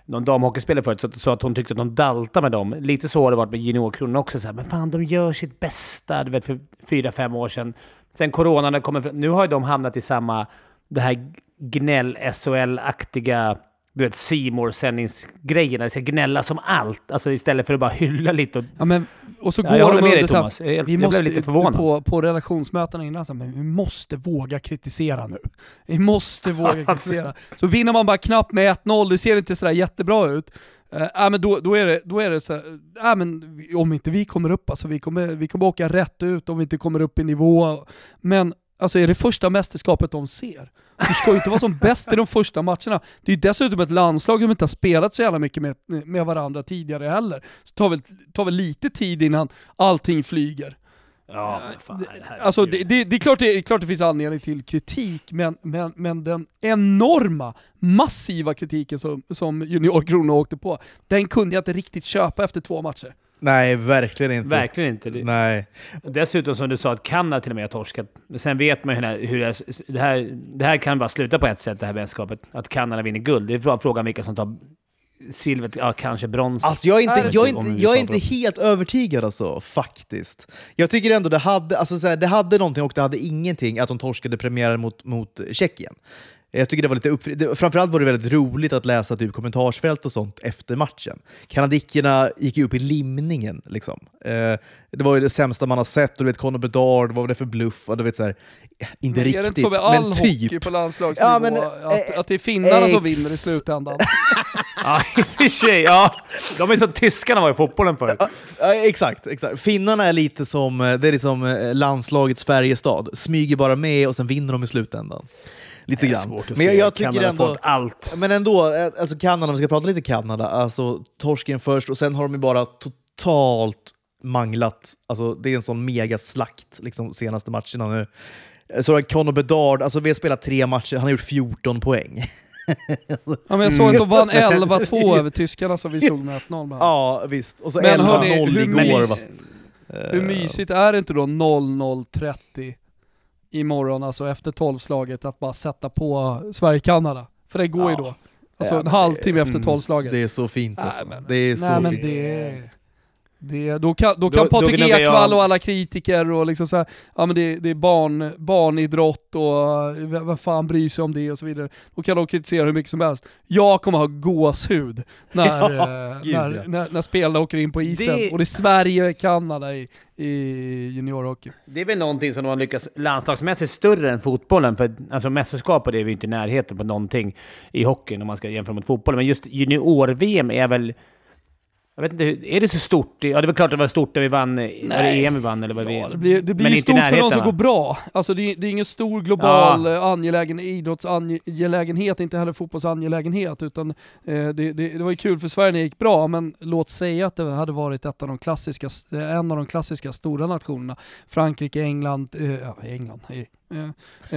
någon damhockeyspelare förut, så, så att hon tyckte att de daltade med dem. Lite så har det varit med juniorkronorna också. Så här, men fan, de gör sitt bästa. Du vet, för fyra, fem år sedan. Sen coronan kommer... Nu har ju de hamnat i samma... Det här gnäll-SHL-aktiga du vet, simor sändningsgrejerna Det ska gnälla som allt. Alltså istället för att bara hylla lite. Och, Ja, men, och så Ja, går jag håller med dig, Thomas. Jag- jag vi blev måste, lite förvånad. På, på relationsmötena innan, så men vi måste våga kritisera nu. Vi måste våga <laughs> Alltså. kritisera. Så vinner man bara knappt med 1-0, det ser inte sådär jättebra ut. Uh, äh, men då, då är det, då är det så här, äh, men om inte vi kommer upp, alltså vi kommer, vi kommer åka rätt ut om vi inte kommer upp i nivå. Men alltså är det första mästerskapet de ser? Du ska ju inte vara som <laughs> bäst i de första matcherna. Det är ju dessutom ett landslag som inte har spelat så jävla mycket med, med varandra tidigare heller. Så det tar väl, tar väl lite tid innan allting flyger. Ja, men fan, herregud. Alltså det, det, det, är klart det är klart det finns anledning till kritik, men, men, men den enorma, massiva kritiken som, som Junior Krona åkte på, den kunde jag inte riktigt köpa efter två matcher. Nej, verkligen inte. Verkligen inte. Nej. Dessutom som du sa att Kanada till och med har torskat. Men sen vet man ju hur, det- hur det, här, det här kan bara sluta på ett sätt, det här mästerskapet. Att Kanada vinner guld. Det är frå- frågan vilka som tar silvret, ja kanske brons. Alltså jag är inte, jag är inte, jag är inte helt övertygad alltså, faktiskt. Jag tycker ändå det hade, alltså så här, det hade någonting och det hade ingenting att de torskade premiären mot, mot Tjeckien. Jag tycker det var lite upp, det, Framförallt var det väldigt roligt att läsa typ kommentarsfält och sånt efter matchen. Kanadickerna gick ju upp i limningen. Liksom. Eh, det var ju det sämsta man har sett. Och du vet, Conor Bedard, vad var det för bluff? Och du vet, så här, inte Men riktigt, är det inte så med all men hockey typ. på landslagsnivå? Ja, men, att, eh, att det är finnarna som ex- vinner i slutändan? <laughs> Ja, i och för sig. Ja. De är som tyskarna var i fotbollen förut. Ja, exakt, exakt. Finnarna är lite som, eh, det är liksom eh, landslagets Färjestad. Smyger bara med och sen vinner de i slutändan. Lite Det är grann. svårt att Men jag, se. jag tycker Kanada ändå... fått allt. Men ändå, eh, alltså Kanada, om vi ska prata lite Kanada, alltså torsken först och sen har de ju bara totalt manglat. Alltså det är en sån megaslakt liksom senaste matcherna nu. Eh, Så har Conor Bedard, alltså vi har spelat tre matcher, han har gjort 14 14 <laughs> Ja, men jag såg att de vann Men sen- 11-2 <laughs> över tyskarna som vi slog med 1-0. med. Ja, visst. Och så Men 11-0 hörni, hur igår. mys- Va? Hur mysigt är det inte då 00.30 imorgon, alltså efter 12-slaget, att bara sätta på Sverige-Kanada? För det går ju Ja. då. Alltså Ja, en men halvtimme efter mm, 12-slaget. Det är så fint alltså. Nej, men- det är så Nej men fint. det... Det, då kan, då kan då Patrik Ekwall och alla kritiker och liksom så här, ja men det, det är barn, barnidrott och eh, vad vad fan bryr sig om det och så vidare. Då kan de kritisera hur mycket som helst. Jag kommer ha gåshud när, <laughs> Ja, eh, när, ja. när, när spelarna åker in på isen. Det- Och det är Sverige, Kanada i, i juniorhockey. Det är väl någonting som de har lyckats landslagsmässigt större än fotbollen. För alltså mästerskapet är vi inte i närheten på någonting i hockeyn om man ska jämföra mot fotbollen. Men just junior-VM är väl... Jag vet inte, är det så stort? Ja, det väl klart att det var stort när vi vann. Var det Nej. EM vi vann eller var det Ja, VM? det blir, det blir Men ju stort för de som går bra. Alltså det, är- det är ingen stor global eh, angelägen idrottsangelägenhet, inte heller fotbollsangelägenhet, utan eh, det, det, det var ju kul för Sverige när det gick bra, men låt säga att det hade varit ett av de klassiska, eh, en av de klassiska stora nationerna. Frankrike, England, eh, ja, England, hej. Eh,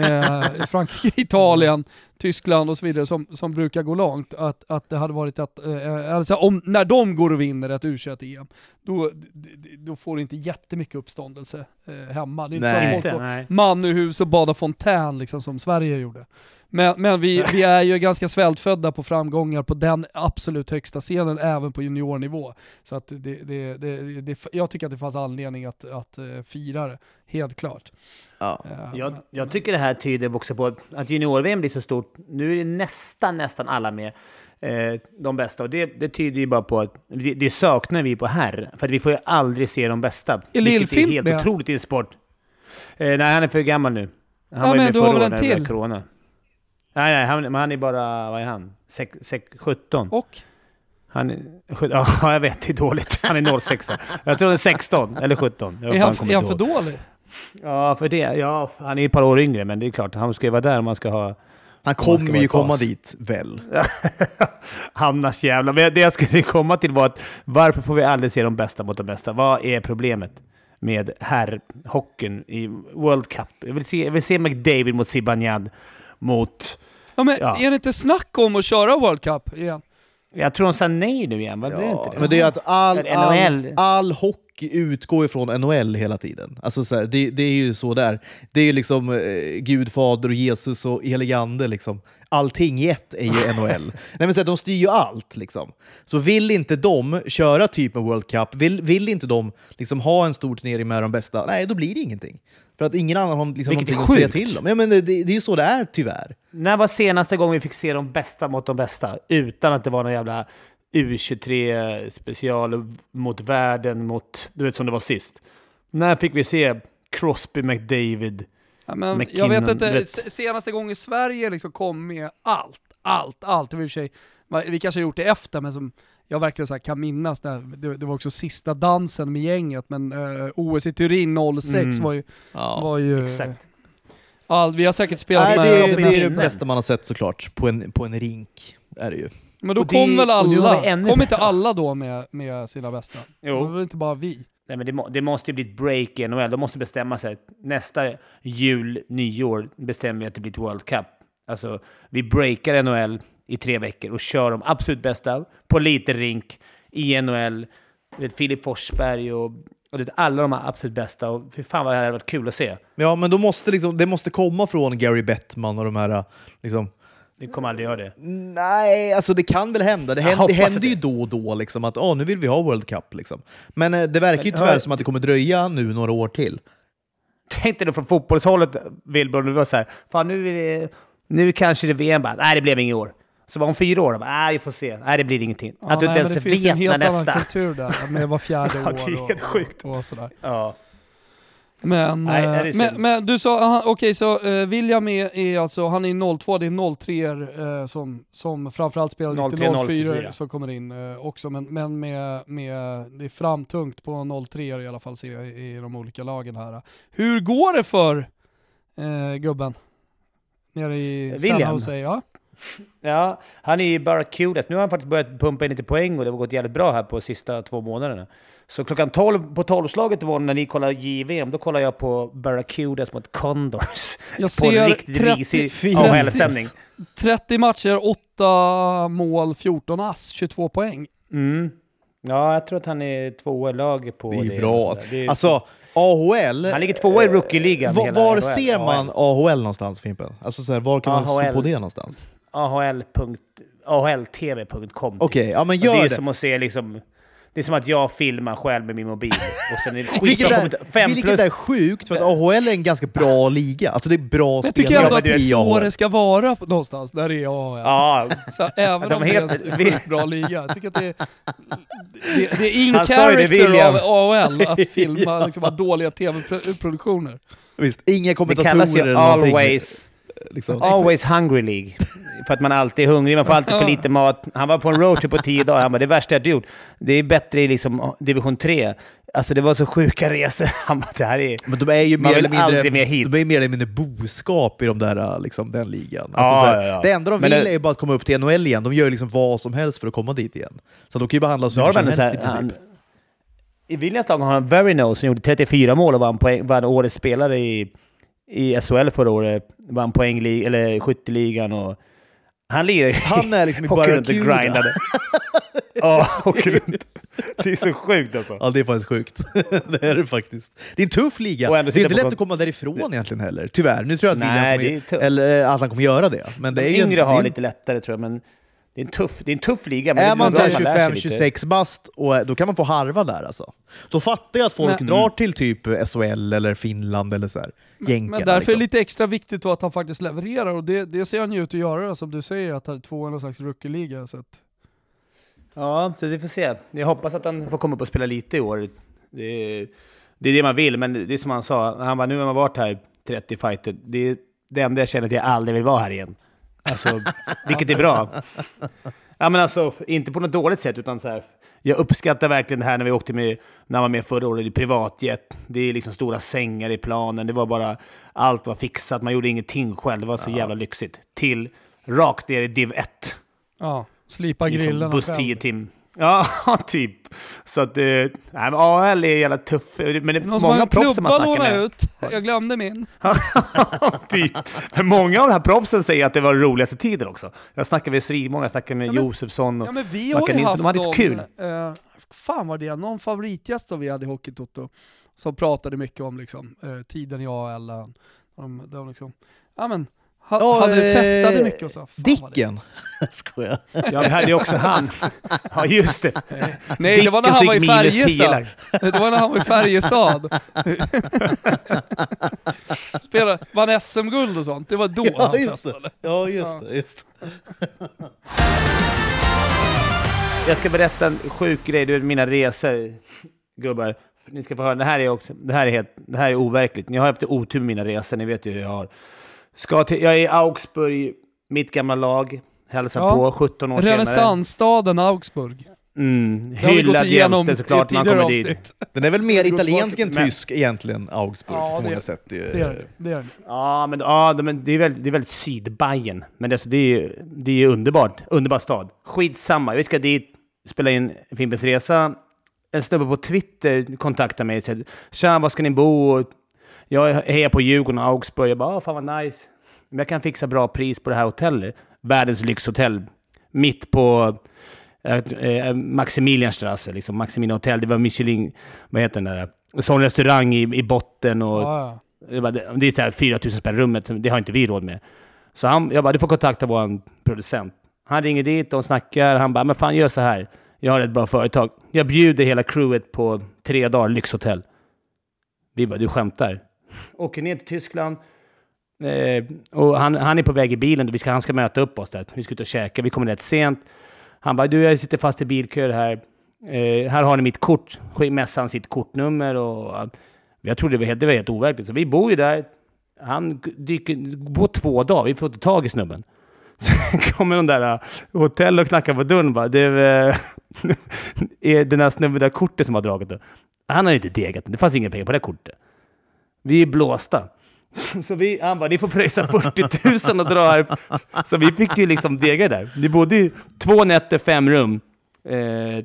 eh, Frankrike, <laughs> Italien, Tyskland och så vidare som, som brukar gå långt, att, att det hade varit att, eh, eh alltså om, när de går och vinner ett u em då, då får det inte jättemycket uppståndelse eh, hemma. Det är inte så att folk går man ur hus och bada fontän liksom som Sverige gjorde. Men, men vi, vi är ju ganska svältfödda på framgångar på den absolut högsta scenen, även på juniornivå. Så att det, det, det, det, jag tycker att det fanns anledning att, att eh, fira det, helt klart. Ja. Eh, Jag, jag tycker det här tyder också på att- att junior-VM blir så stort. Nu är det nästan, nästan alla med. Eh, de bästa. Och det, det tyder ju bara på att det, det saknar vi på här. För att vi får ju aldrig se de bästa. Är vilket är helt med? otroligt i en sport. Eh, nej, han är för gammal nu. Han Ja, var ju med förra året när det till? Corona. Nej, nej, han, men han är bara, vad är han? Sek, sek, 17. Och? Han är, <laughs> ja, jag vet, det är dåligt. Han är 06. Jag tror han är 16 eller 17. Jag Är han, är han för dålig? Ja, för det. Ja, han är ett par år yngre, men det är klart, han ska ju vara där om man ska ha... Han kommer ju komma dit, väl? <laughs> Annars jävlar. Men det jag skulle komma till var att varför får vi aldrig se de bästa mot de bästa? Vad är problemet med herrhockeyn i World Cup? Jag vill se, jag vill se McDavid mot Zibanejad mot... Ja, men Ja. är det inte snack om att köra World Cup igen? Jag tror de sa nej nu igen, vad blev det inte det? men det är att all, all, all hockey utgår ifrån NHL hela tiden. Alltså så här, det, det är ju så där. Det är ju liksom eh, Gud, Fader och Jesus och helig ande. Liksom. Allting i ett är ju <laughs> NHL. Nej, men så här, de styr ju allt. Liksom. Så vill inte de köra typ en World Cup, vill, vill inte de liksom ha en stor turnering med de bästa, nej då blir det ingenting. För att ingen annan har liksom någonting att säga till om. Ja, men det, det är ju så det är tyvärr. När var senaste gången vi fick se de bästa mot de bästa? Utan att det var någon jävla U23 special mot världen, mot, du vet som det var sist. När fick vi se Crosby, McDavid? Ja, men jag McKinnon, vet inte, vet- senaste gången Sverige liksom kom med allt, allt, allt. Det var i och för sig, vi kanske har gjort det efter, men som jag verkligen så här kan minnas, när, det, det var också sista dansen med gänget, men eh, OS i Turin 06 Mm. var ju... Ja. Var ju Exakt. All, vi har säkert spelat Nej, det, mästerskap är, i det är det nästan- bästa man har sett såklart, på en, på en rink. Är det ju. Men då Och det- kom väl alla, kom inte alla då med, med sina bästa? Jo. Det var väl inte bara vi? Nej, men det, må, det måste ju bli ett break i NHL. De måste bestämma sig. Nästa jul, nyår, bestämmer vi att det blir ett World Cup. Alltså, vi breakar NHL i tre veckor och kör de absolut bästa på lite rink i NHL. Vet, Filip Forsberg och, och det, alla de absolut bästa. Och fy fan vad det hade varit kul att se. Ja, men då måste liksom, det måste komma från Gary Bettman och de här liksom, Det kommer aldrig göra det. Nej, alltså det kan väl hända. Det händer, det händer det. ju då och då liksom, att oh, nu vill vi ha World Cup. Liksom. Men eh, det verkar ju tyvärr hör- som att det kommer dröja nu några år till. Tänk dig då från fotbollshållet, Wilbur, det var så här, fan nu, är det, nu kanske det är VM, bara, nej det blev inget år. Så var om fyra år, bara, nej vi får se, nej det blir ingenting. Ja, att du nej, inte ens det finns ju en vet när helt annan nästa... kultur där, med var fjärde <laughs> Ja, år det är och, helt sjukt. och, och sådär. Ja. Men, Nej, eh, det är men, men du sa, okej så eh, William är, är alltså, han är 02, det är 03 eh, som, som framförallt spelar lite 03, 04 04. som kommer in eh, också, men, men med, med, det är framtungt på 03 i alla fall ser jag i, i de olika lagen här. Hur går det för eh, gubben? Nere i San William? Jose, ja? <laughs> ja, han är ju Barracudas. Nu har han faktiskt börjat pumpa in lite poäng och det har gått jävligt bra här på sista två månaderna. Så klockan 12 på 12-slaget imorgon när ni kollar JVM, då kollar jag på Barracudas mot Condors. <laughs> Jag <laughs> på en riktigt 30 risig 30 AHL-sändning. 30 matcher, 8 mål, 14 ass, 22 poäng. Mm. Ja, jag tror att han är tvåa i laget på Det är det. bra. Det är- Alltså, AHL... Han ligger tvåa i rookie-ligan. Var, var ser man AHL någonstans, Fimpen? Alltså, så här, var kan man slå AHL. på det någonstans? AHL. AHLTV.com. Okej, ja men Och det gör är det. som att se liksom... Det är som att jag filmar själv med min mobil. Och sen är det Vilket är. Fem vilket plus... är sjukt, för att AHL är en ganska bra liga. Alltså det är bra Jag tycker ändå att det är så AHL. det ska vara någonstans, när det är AHL. Ja, Så även De om det är en bra liga. Jag tycker att det är, det, det är in Han sa ju det, character William. av AHL att <laughs> filma liksom, att dåliga tv-produktioner. Visst, inga det kommentatorer kallas ju eller någonting. always, Liksom. always hungry League. För att man alltid är hungrig, man får alltid för lite mat. Han var på en roadtrip på tio dagar, han bara det värsta jag gjort. Det är bättre i liksom division 3. Alltså det var så sjuka resor. <laughs> Han bara det här är... Men de är ju Man mer vill eller mindre, aldrig mer hit. de är mer eller mindre boskap i de där, liksom, den ligan. Alltså, Ja, så här, ja, ja. Det enda de vill det- är ju bara att komma upp till NHL igen. De gör ju liksom vad som helst för att komma dit igen. Så de kan ju behandla så Då har mycket de som helst så i här, princip. han, I Williams lag har han Verino som gjorde 34 mål och vann, poäng, vann årets spelare i, i SHL förra året. Vann poängli, eller skytteligan och... Han lirar. Han är liksom i åker runt och grindade. <laughs> Ja, åker runt. Det är så sjukt alltså. Ja, det är faktiskt sjukt. <laughs> det är det faktiskt. Det är en tuff liga. Och Det är inte lätt att komma därifrån egentligen heller. Tyvärr. Nu tror jag att Nej, det kommer, eller, eh, att han kommer göra det. Men det De är ju en- yngre det är har en- lite lättare tror jag, men det är en tuff, det är en tuff liga. Men Är man bra att lär sig 25-26 bast, och, då kan man få harva där alltså. Då fattar jag att folk Men- drar till typ SHL eller Finland eller så här. Jänkarna, Men därför är liksom. det lite extra viktigt att han faktiskt levererar och det, det ser han ju ut att göra som du säger, att han är två i någon slags rookie-liga. Så att, Ja, så vi får se. Jag hoppas att han får komma upp och spela lite i år. Det är det, är det man vill, men det är som han sa. Han bara, nu har man varit här 30 fighter. Det är det enda jag känner att jag aldrig vill vara här igen. Alltså, vilket är bra. Ja, men alltså, inte på något dåligt sätt, utan så här. Jag uppskattar verkligen det här när vi åkte med, när han var med förra året, i privatjet. Det är liksom stora sängar i planen. Det var bara, allt var fixat. Man gjorde ingenting själv. Det var så jävla lyxigt. Till rakt ner i div 1 ja, slipa liksom grillen buss 10 tim. Ja, <laughs> typ. Så att... Eh, nej, men AHL är jävla tuff. Men det är många en proffs som man snackar med. ut. Jag glömde min. <laughs> typ. Men många av de här proffsen säger att det var den roligaste tiden också. Jag snackade med svinmånga, jag snackade med Ja, men- Josefsson och... Ja men vi har ju haft de hade någon, kul. eh, fan var det, någon favoritgäst som vi hade i Hockeytoto som pratade mycket om liksom, eh, tiden i AL. De, de liksom, ja men, ha, Ja, hade eh, festade mycket och så. Dicken. <laughs> Skojar. Ja, vi hade också han. <laughs> Ja, just det. Nej, det var när Dicken han var i fick minus 10 Färjestad. <laughs> Det var när han var i Färjestad. Spelade, vann SM-guld och sånt. Det var då Ja, han just det. festade. Ja, just Ja. det. Just. det. Jag ska berätta en sjuk grej, du vet mina resor, gubbar. Ni ska få höra, det här är också, det här är helt, det här är overkligt. Ni har haft otur med mina resor, ni vet ju hur jag har. Ska till, jag är i Augsburg, mitt gamla lag, hälsar Ja. på 17 år senare. Renässansstaden Augsburg. Mm, hyllad i såklart, ett man kommer dit. avsnitt. Den är väl mer <laughs> italiensk än Men- tysk egentligen, Augsburg, Ja, på det- många sätt. Det är- Det är det. det. Ja, men, ja, det- men det är väldigt, det är väldigt sydbajen. Men det, det är ju det är underbart. Underbar stad. Skitsamma, vi ska dit, spela in Fimpens Resa. en snubbe på Twitter kontaktade mig och sa “Tja, var ska ni bo?” Jag hejar på Djurgården och Augsburg. Jag bara “Åh, fan vad nice. Men jag kan fixa bra pris på det här hotellet. Världens lyxhotell. Mitt på eh, eh, Maximilianstrasse, liksom Maximilian hotell. Det var Michelin, vad heter den där? En sån restaurang i, i botten och ja. det, var, det är så här 4 000 spänn rummet, det har inte vi råd med. Så han, jag bara, du får kontakta vår producent. Han ringer dit och snackar. Han bara, men fan gör så här. Jag har ett bra företag. Jag bjuder hela crewet på tre dagar lyxhotell. Vi bara, du skämtar? Åker ner till Tyskland. Eh, och han, han är på väg i bilen. Vi ska, han ska möta upp oss där. Vi ska ut och käka. Vi kommer rätt sent. Han bara, du jag sitter fast i bilköer här. Eh, här har ni mitt kort. Mässan sitt kortnummer och... Jag trodde det var helt, det var helt overkligt. Så vi bor ju där. Han dyker på två dagar. Vi får inte tag i snubben. <laughs> Sen kommer de där uh, hotell och knackar på dörren bara. <laughs> Det är, är den här snubben där kortet som har dragit det. Han har ju inte degat det. Fanns inga pengar på det kortet. Vi är blåsta. <laughs> Så vi, han bara, ni får pröjsa <laughs> 40 000 och dra här. Så vi fick ju liksom dega där. Vi bodde ju två nätter, fem rum. Eh,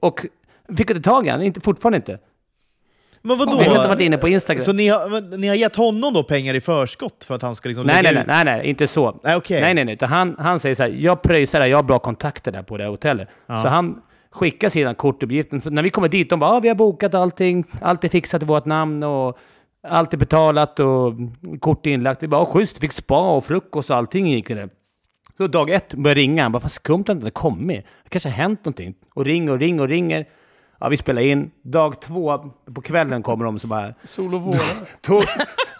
och fick inte tag i honom, inte, fortfarande inte. Men vadå? Vi har inte varit inne på Instagram. Så ni har, ni har gett honom då pengar i förskott för att han ska liksom Nej, nej, nej, nej, nej, inte så. Nej, okej. Nej, nej, nej. Han, han säger så här, jag pröjsar det här, jag har bra kontakter där på det här hotellet. Ja. Så han skickar sina kortuppgifter. Så när vi kommer dit, de bara, ah, vi har bokat allting, allt är fixat i vårt namn och allt är betalat och kort är inlagt. Vi bara, ah, schysst, fick spa och frukost och allting gick det. Så dag ett börjar ringa, han bara, vad skumt att det inte kommit. Det kanske har hänt någonting. Och ringer och ringer och ringer. Ja, vi spelar in. Dag två, på kvällen kommer de så bara, Sol och våra. då,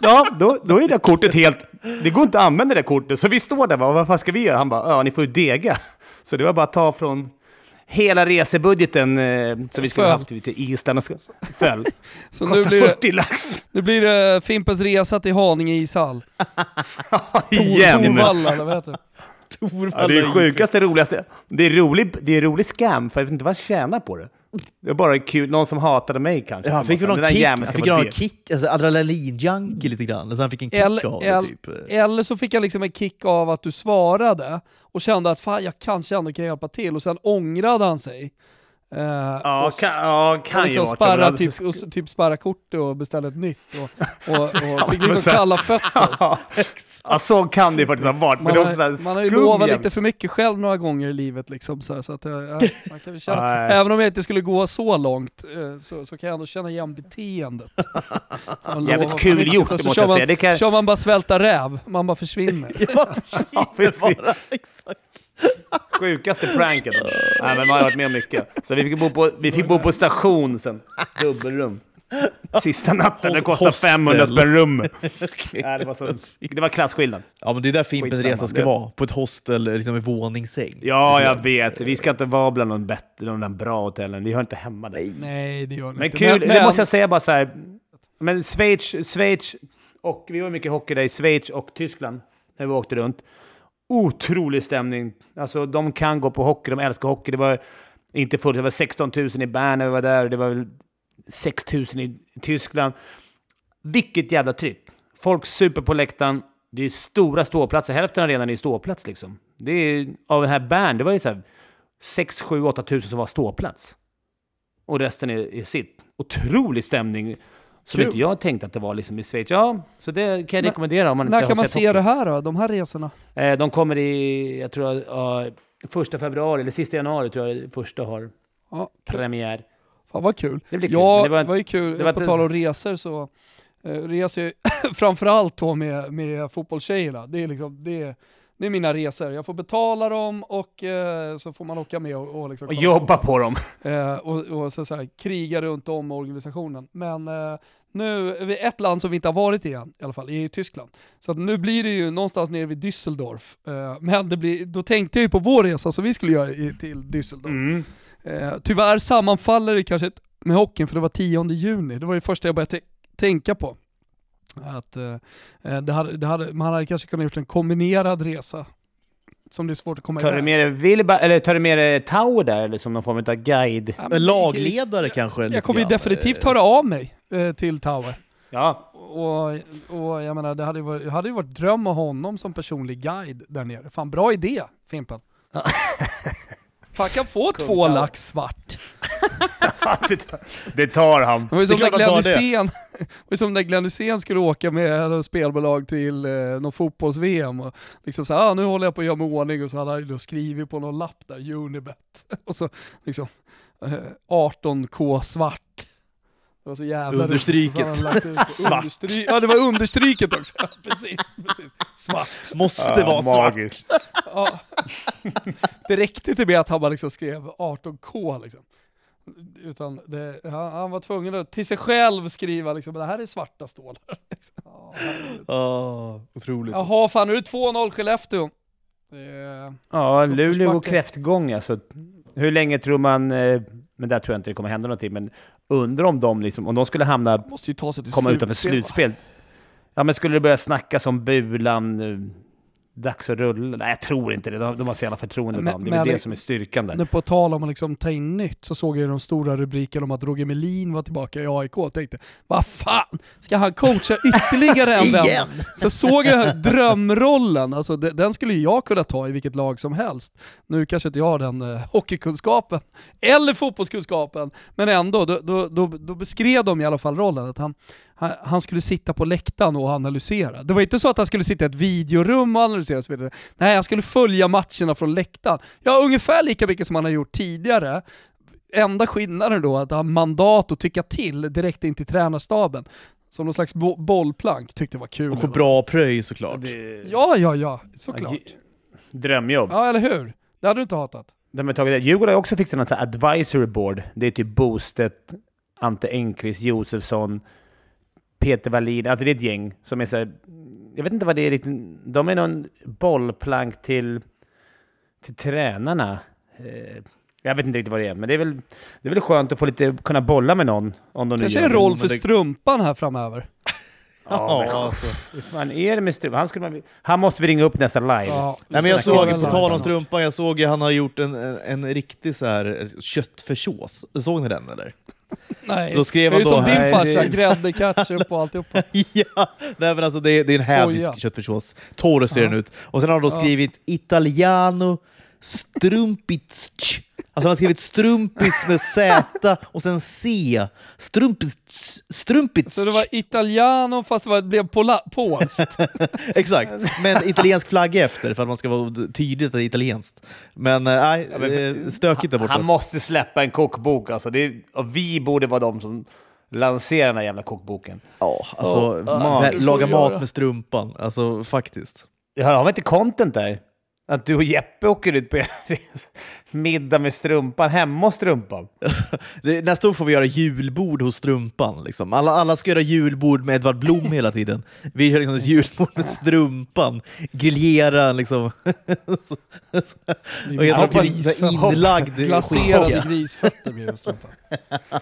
ja, då, då är det kortet helt... Det går inte att använda det kortet. Så vi står där bara, vad fan ska vi göra? Han bara, ja, ni får ju dega. Så det var bara att ta från hela resebudgeten eh, som vi skulle Föll. haft till Island så, föll. <laughs> Så nu Kostar blir, det, 40 lax. nu blir det Fimpens resa till Haninge ishall. <laughs> Igen. Torvalla, eller vad heter det? Ja, det är det sjukaste, roligaste. Det är rolig, det är rolig scam, för jag vet inte vad jag tjänar på det. Det är bara kul, någon som hatade mig kanske. Ja, han fick väl någon "Den där kick, han fick någon det." kick, alltså adrenalinjunkie lite grann. Så han fick en kick Eller, av det eller, typ. eller så fick jag liksom en kick av att du svarade och kände att fan jag kanske ändå kan hjälpa till och sen ångrade han sig. Eh, Ja, och, kan, ja, och kan ju liksom Men typ, och, typ spärra kortet och beställa ett nytt och, och, och <laughs> fick men liksom kalla fötter. <laughs> Ja, ja, så kan det ju faktiskt ha varit. Man har, man har ju lovat lite för mycket själv några gånger i livet liksom så, här, så att jag, jag, man kan känna, även om jag inte skulle gå så långt eh, så, så kan jag ändå känna igen beteendet. <laughs> Man Jävligt kul gjort, det måste jag man, säga. Det kan- Kör man bara svälta räv, man bara försvinner. Ja, Ja, precis. bara, exakt. Sjukaste pranken. Nej, men man har varit med om mycket. Så vi fick bo på, vi fick bo på station sen. Dubbelrum. Sista natten, det kostade Hostel. 500 spänn rum. <laughs> Nej, det, var så, det var klasskillnad. Ja, men det är där Fimpens resa ska Det- vara. På ett hostel liksom med våningssäng. Ja, jag vet. Vi ska inte vara bland de bättre, de där bra hotellen. Vi hör inte hemma där. Nej, det gör det Men inte. kul, det måste jag säga bara så här. Men Schweiz, Schweiz och vi var mycket hockey där i Schweiz och Tyskland när vi åkte runt. Otrolig stämning. Alltså de kan gå på hockey, de älskar hockey. Det var inte fullt, det var 16 000 i Bern när vi var där. Det var väl 6 000 i Tyskland. Vilket jävla tryck. Folk super på läktaren. Det är stora ståplatser. Hälften av arenan är ståplats liksom. Det är, av den här Bern, det var ju så här 6, 7, 8 000 som var ståplats. Och resten är, är sitt. Otrolig stämning. Som Kul. inte jag tänkte att det var liksom i Schweiz. Ja, så det kan jag Men- rekommendera om man När inte kan har man sett se hockey. det här då? De här resorna? Eh, de kommer i, jag tror, uh, första februari, eller sista januari tror jag första har Ja, kul. premiär. Fan vad kul. Det blir kul. Ja, det det var, var ju kul. det var på tal om resor så eh, reser jag <laughs> framförallt då med, med fotbollstjejerna. Det är liksom, det är, det är mina resor. Jag får betala dem och eh, så får man åka med och, och, liksom och jobba på dem. <laughs> Eh, och, och så, så här, kriga runt om organisationen. Men eh, nu, ett land som vi inte har varit i än, i alla fall, är Tyskland. Så nu blir det ju någonstans nere vid Düsseldorf. Eh, men det blir, då tänkte jag ju på vår resa som vi skulle göra i, till Düsseldorf. Mm. Eh, tyvärr sammanfaller det kanske med hockeyn för det var 10 juni. Det var det första jag började tä- tänka på. Att, eh, eh, det hade, det hade, man hade kanske kunnat gjort en kombinerad resa. Som det är svårt att komma Tar du med Wilba, eller tar du med dig Tau där, eller som någon form av guide? Ja, men- lagledare kanske? lite Jag kommer ju definitivt höra av mig eh, till Tower. Ja, Och, och jag menar, det hade ju varit, hade ju varit dröm ha honom som personlig guide där nere. Fan bra idé Fimpen. <laughs> Fan kan få två lax svart. <laughs> det, tar han. Det var ju som när han Glenn det var som när Glenn Hysén skulle åka med spelbolag till eh, någon fotbolls-VM och liksom såhär, ah, nu håller jag på att göra mig ordning och så hade han skrivit på någon lapp där, Unibet. <laughs> och så liksom eh, 18K svart. Det var så jävla Understryket. <laughs> Svart. Understry- ja det var understryket också. <laughs> precis, precis. Svart. Måste vara svart. magiskt. Ja. Det räckte till med att han bara liksom skrev 18K liksom. Utan det, han, han var tvungen att till sig själv skriva liksom, det här är svarta stålar. <laughs> Liksom. Ja. Oh, otroligt. Jaha, fan nu är det 2-0 Skellefteå. Det Ja, Luleå Uppförsbacke. kräftgång alltså. Hur länge tror man... eh, Men där tror jag inte det kommer hända någonting. Men undrar om de liksom, om de skulle hamna, Måste ju ta sig till komma utanför slutspel, va? slutspel. Ja, men skulle det börja snackas om Bulan, eh, dags att rulla? Nej, jag tror inte det. De, de har så jävla förtroende Men-. Det är väl men- det som är styrkan där. Nu på tal om att liksom ta in nytt så såg jag de stora rubrikerna om att Roger Melin var tillbaka i AIK och tänkte vad fan, ska han coacha ytterligare en? <laughs> Igen! Så såg jag drömrollen, alltså de- den skulle jag kunna ta i vilket lag som helst. Nu kanske inte jag har den eh, hockeykunskapen, eller fotbollskunskapen, men ändå, då, då, då, då beskrev de i alla fall rollen, att han, han, skulle sitta på läktaren och analysera. Det var inte så att han skulle sitta i ett videorum och analysera, och så vidare. nej han skulle följa matcherna från läktaren. Ja, ungefär lika mycket som han har gjort tidigare. Enda skillnaden då är att han mandat att tycka till direkt in till tränarstaben. Som någon slags bo- bollplank, tyckte det var kul. Och på bra pröj såklart. Det- Ja, ja, ja, såklart. Ja, Drömjobb. Ja, eller hur? Det hade du inte hatat. De har tagit det. Djurgården har också fixat något advisory board. Det är typ Bostedt, Ante Engqvist, Josefsson, Peter Wallin. Alltså det är ett gäng som är så här, Jag vet inte vad det är riktigt. De är någon bollplank till, till tränarna. Eh, Jag vet inte riktigt vad det är, men det är väl, det är väl skönt att få lite, kunna bolla med någon. Om de nu Kanske en roll för det- strumpan här framöver. <laughs> Ja, men, alltså. fan är det med Struve? Han, skulle man, han måste vi ringa upp nästa live. Ja, Nej, men jag såg, på tal om strumpan, jag såg ju han har gjort en, en, en riktig så här köttfärssås. Såg ni den eller? Nej, Då skrev det är ju han då, som din farsa, det- grädde, ketchup och alltihopa. <laughs> ja, nej men alltså det, är- det är en hädisk Soja. köttfärssås. Torr ser den ut. Och sen har de då skrivit Italiano strumpits. Alltså han har skrivit strumpis med Z och sen C. Strumpis. Strumpits. Så det var italiano fast det var, blev pola, polskt. <laughs> Exakt, med italiensk flagga efter för att man ska vara tydligt att det är italienskt. Men eh, nej, Ja, men stökigt där borta. Han måste släppa en kokbok alltså. Det är, och vi borde vara de som lanserar den här jävla kokboken. Ja, alltså får laga mat göra. med strumpan. Alltså faktiskt. Har har vi inte content där? Att du och Jeppe åker ut på <laughs> middag med strumpan, hemma hos strumpan. <laughs> Nästa år får vi göra julbord hos strumpan. Liksom. Alla, alla ska göra julbord med Edvard Blom hela tiden. Vi kör liksom ett julbord med strumpan. Griljera liksom. <laughs> Och jag hoppas- gris, inlagd Glaserade grisfötter blir det strumpan.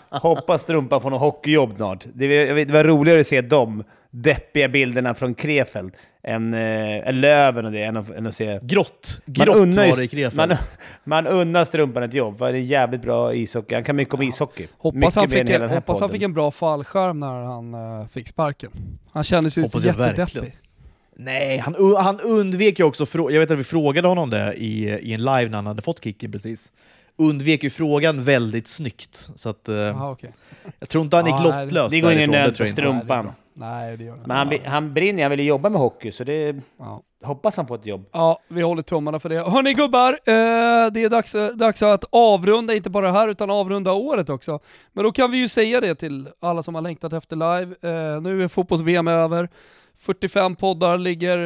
Hoppas strumpan får något hockeyjobb snart. Det var roligare att se de deppiga bilderna från Krefeld än, äh, än Löven och det, än att, än att se... Grått. Man Grått unnar, var det i Krefeld. man, <laughs> man unnar strumpan ett jobb, för det är jävligt bra ishockey. Han kan mycket om ishockey. Hoppas, mycket han fick, här hoppas han fick en bra fallskärm när han eh, fick sparken. Han kändes ju jättedeppig. Nej, han, han undvek ju också, jag vet att vi frågade honom det i, i en live när han hade fått kicken precis. Undvek ju frågan väldigt snyggt. Så att, eh, Jaha, okej. jag tror inte han gick Ja, lottlös Det går ingen nöd på strumpan. Nej, det gör han Men han, han brinner, han vill jobba med hockey, så det Ja. hoppas han får ett jobb. Ja, vi håller tummarna för det. Hörni gubbar, eh, det är dags, dags att avrunda, inte bara det här, utan avrunda året också. Men då kan vi ju säga det till alla som har längtat efter live. Eh, nu är fotbolls-VM över. 45 poddar ligger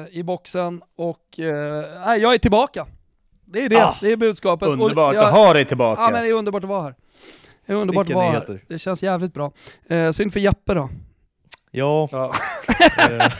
eh, i boxen och eh, jag är tillbaka. Det är det, Ah, det är budskapet. Underbart jag- att ha dig tillbaka. Ja men det är underbart att vara här. Det är underbart Vilka att vara här. nyheter. Det känns jävligt bra. Eh, synd för Jeppe då. Ja, Ja. <laughs>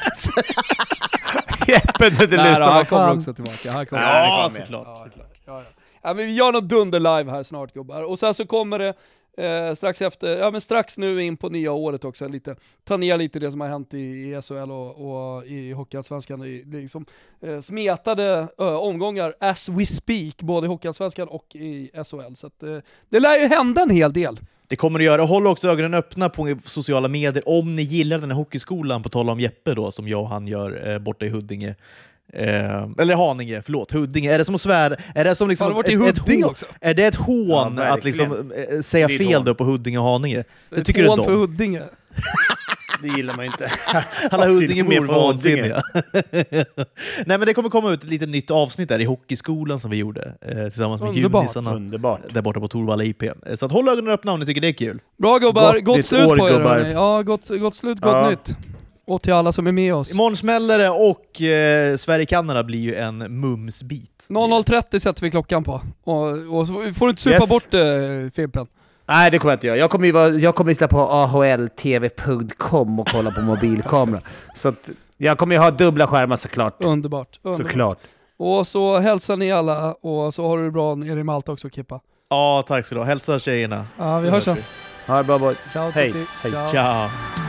<laughs> Jeppe, du inte lyssnar. han kommer också tillbaka. Han kommer Ja, såklart. Ja, såklart. Ja, ja. Ja, men vi gör något dunder live här snart gubbar. Och sen så kommer det eh, strax efter, ja men strax nu in på nya året också, lite, ta ner lite det som har hänt i, i SHL och, och i Hockeyallsvenskan. Liksom, eh, smetade eh, omgångar as we speak, både i Hockeyallsvenskan och i SHL. Så att, eh, det lär ju hända en hel del. Det kommer det göra. Håll också ögonen öppna på sociala medier om ni gillar den här hockeyskolan, på tal om Jeppe då, som jag och han gör eh, borta i Huddinge. Eh, eller Haninge, förlåt. Huddinge. Är det som att svära? Är det som liksom Har du varit i Huddinge också? Är det ett hån Ja, att liksom eh, säga Det är ett fel då på Huddinge och Haninge? Det Ett tycker du hån inte för? Huddinge. <laughs> Det gillar man ju inte. <laughs> Alla Huddingebor är vansinniga. <laughs> Nej men det kommer komma ut ett litet nytt avsnitt där i Hockeyskolan som vi gjorde eh, tillsammans med junisarna Underbart. där borta på Torvalla IP. Eh, Så att håll ögonen öppna om ni tycker det är kul. Bra gubbar, Gott gott, slut år, på er gubbar. hörni. Ja, gott, gott slut, gott Ja. nytt. Och till alla som är med oss. Imorgon smäller det och eh, Sverige-Kanada blir ju en mumsbit. 00.30 sätter vi klockan på. Och, och så får du inte supa Yes. bort eh, Fimpen. Nej, det kommer jag inte göra. Jag kommer ju vara, jag kommer sitta på ahltv.com och kolla på mobilkamera. <laughs> Så att jag kommer ju ha dubbla skärmar såklart. Underbart. underbart. Såklart. Och så hälsar ni alla och så har du det bra nere i Malta också Kippa. Ja, tack så du ha. Hälsa tjejerna. Ja, vi hörs sen. Ha det bra boy. Ciao Hej. tutti. Hej. Ciao. Ciao!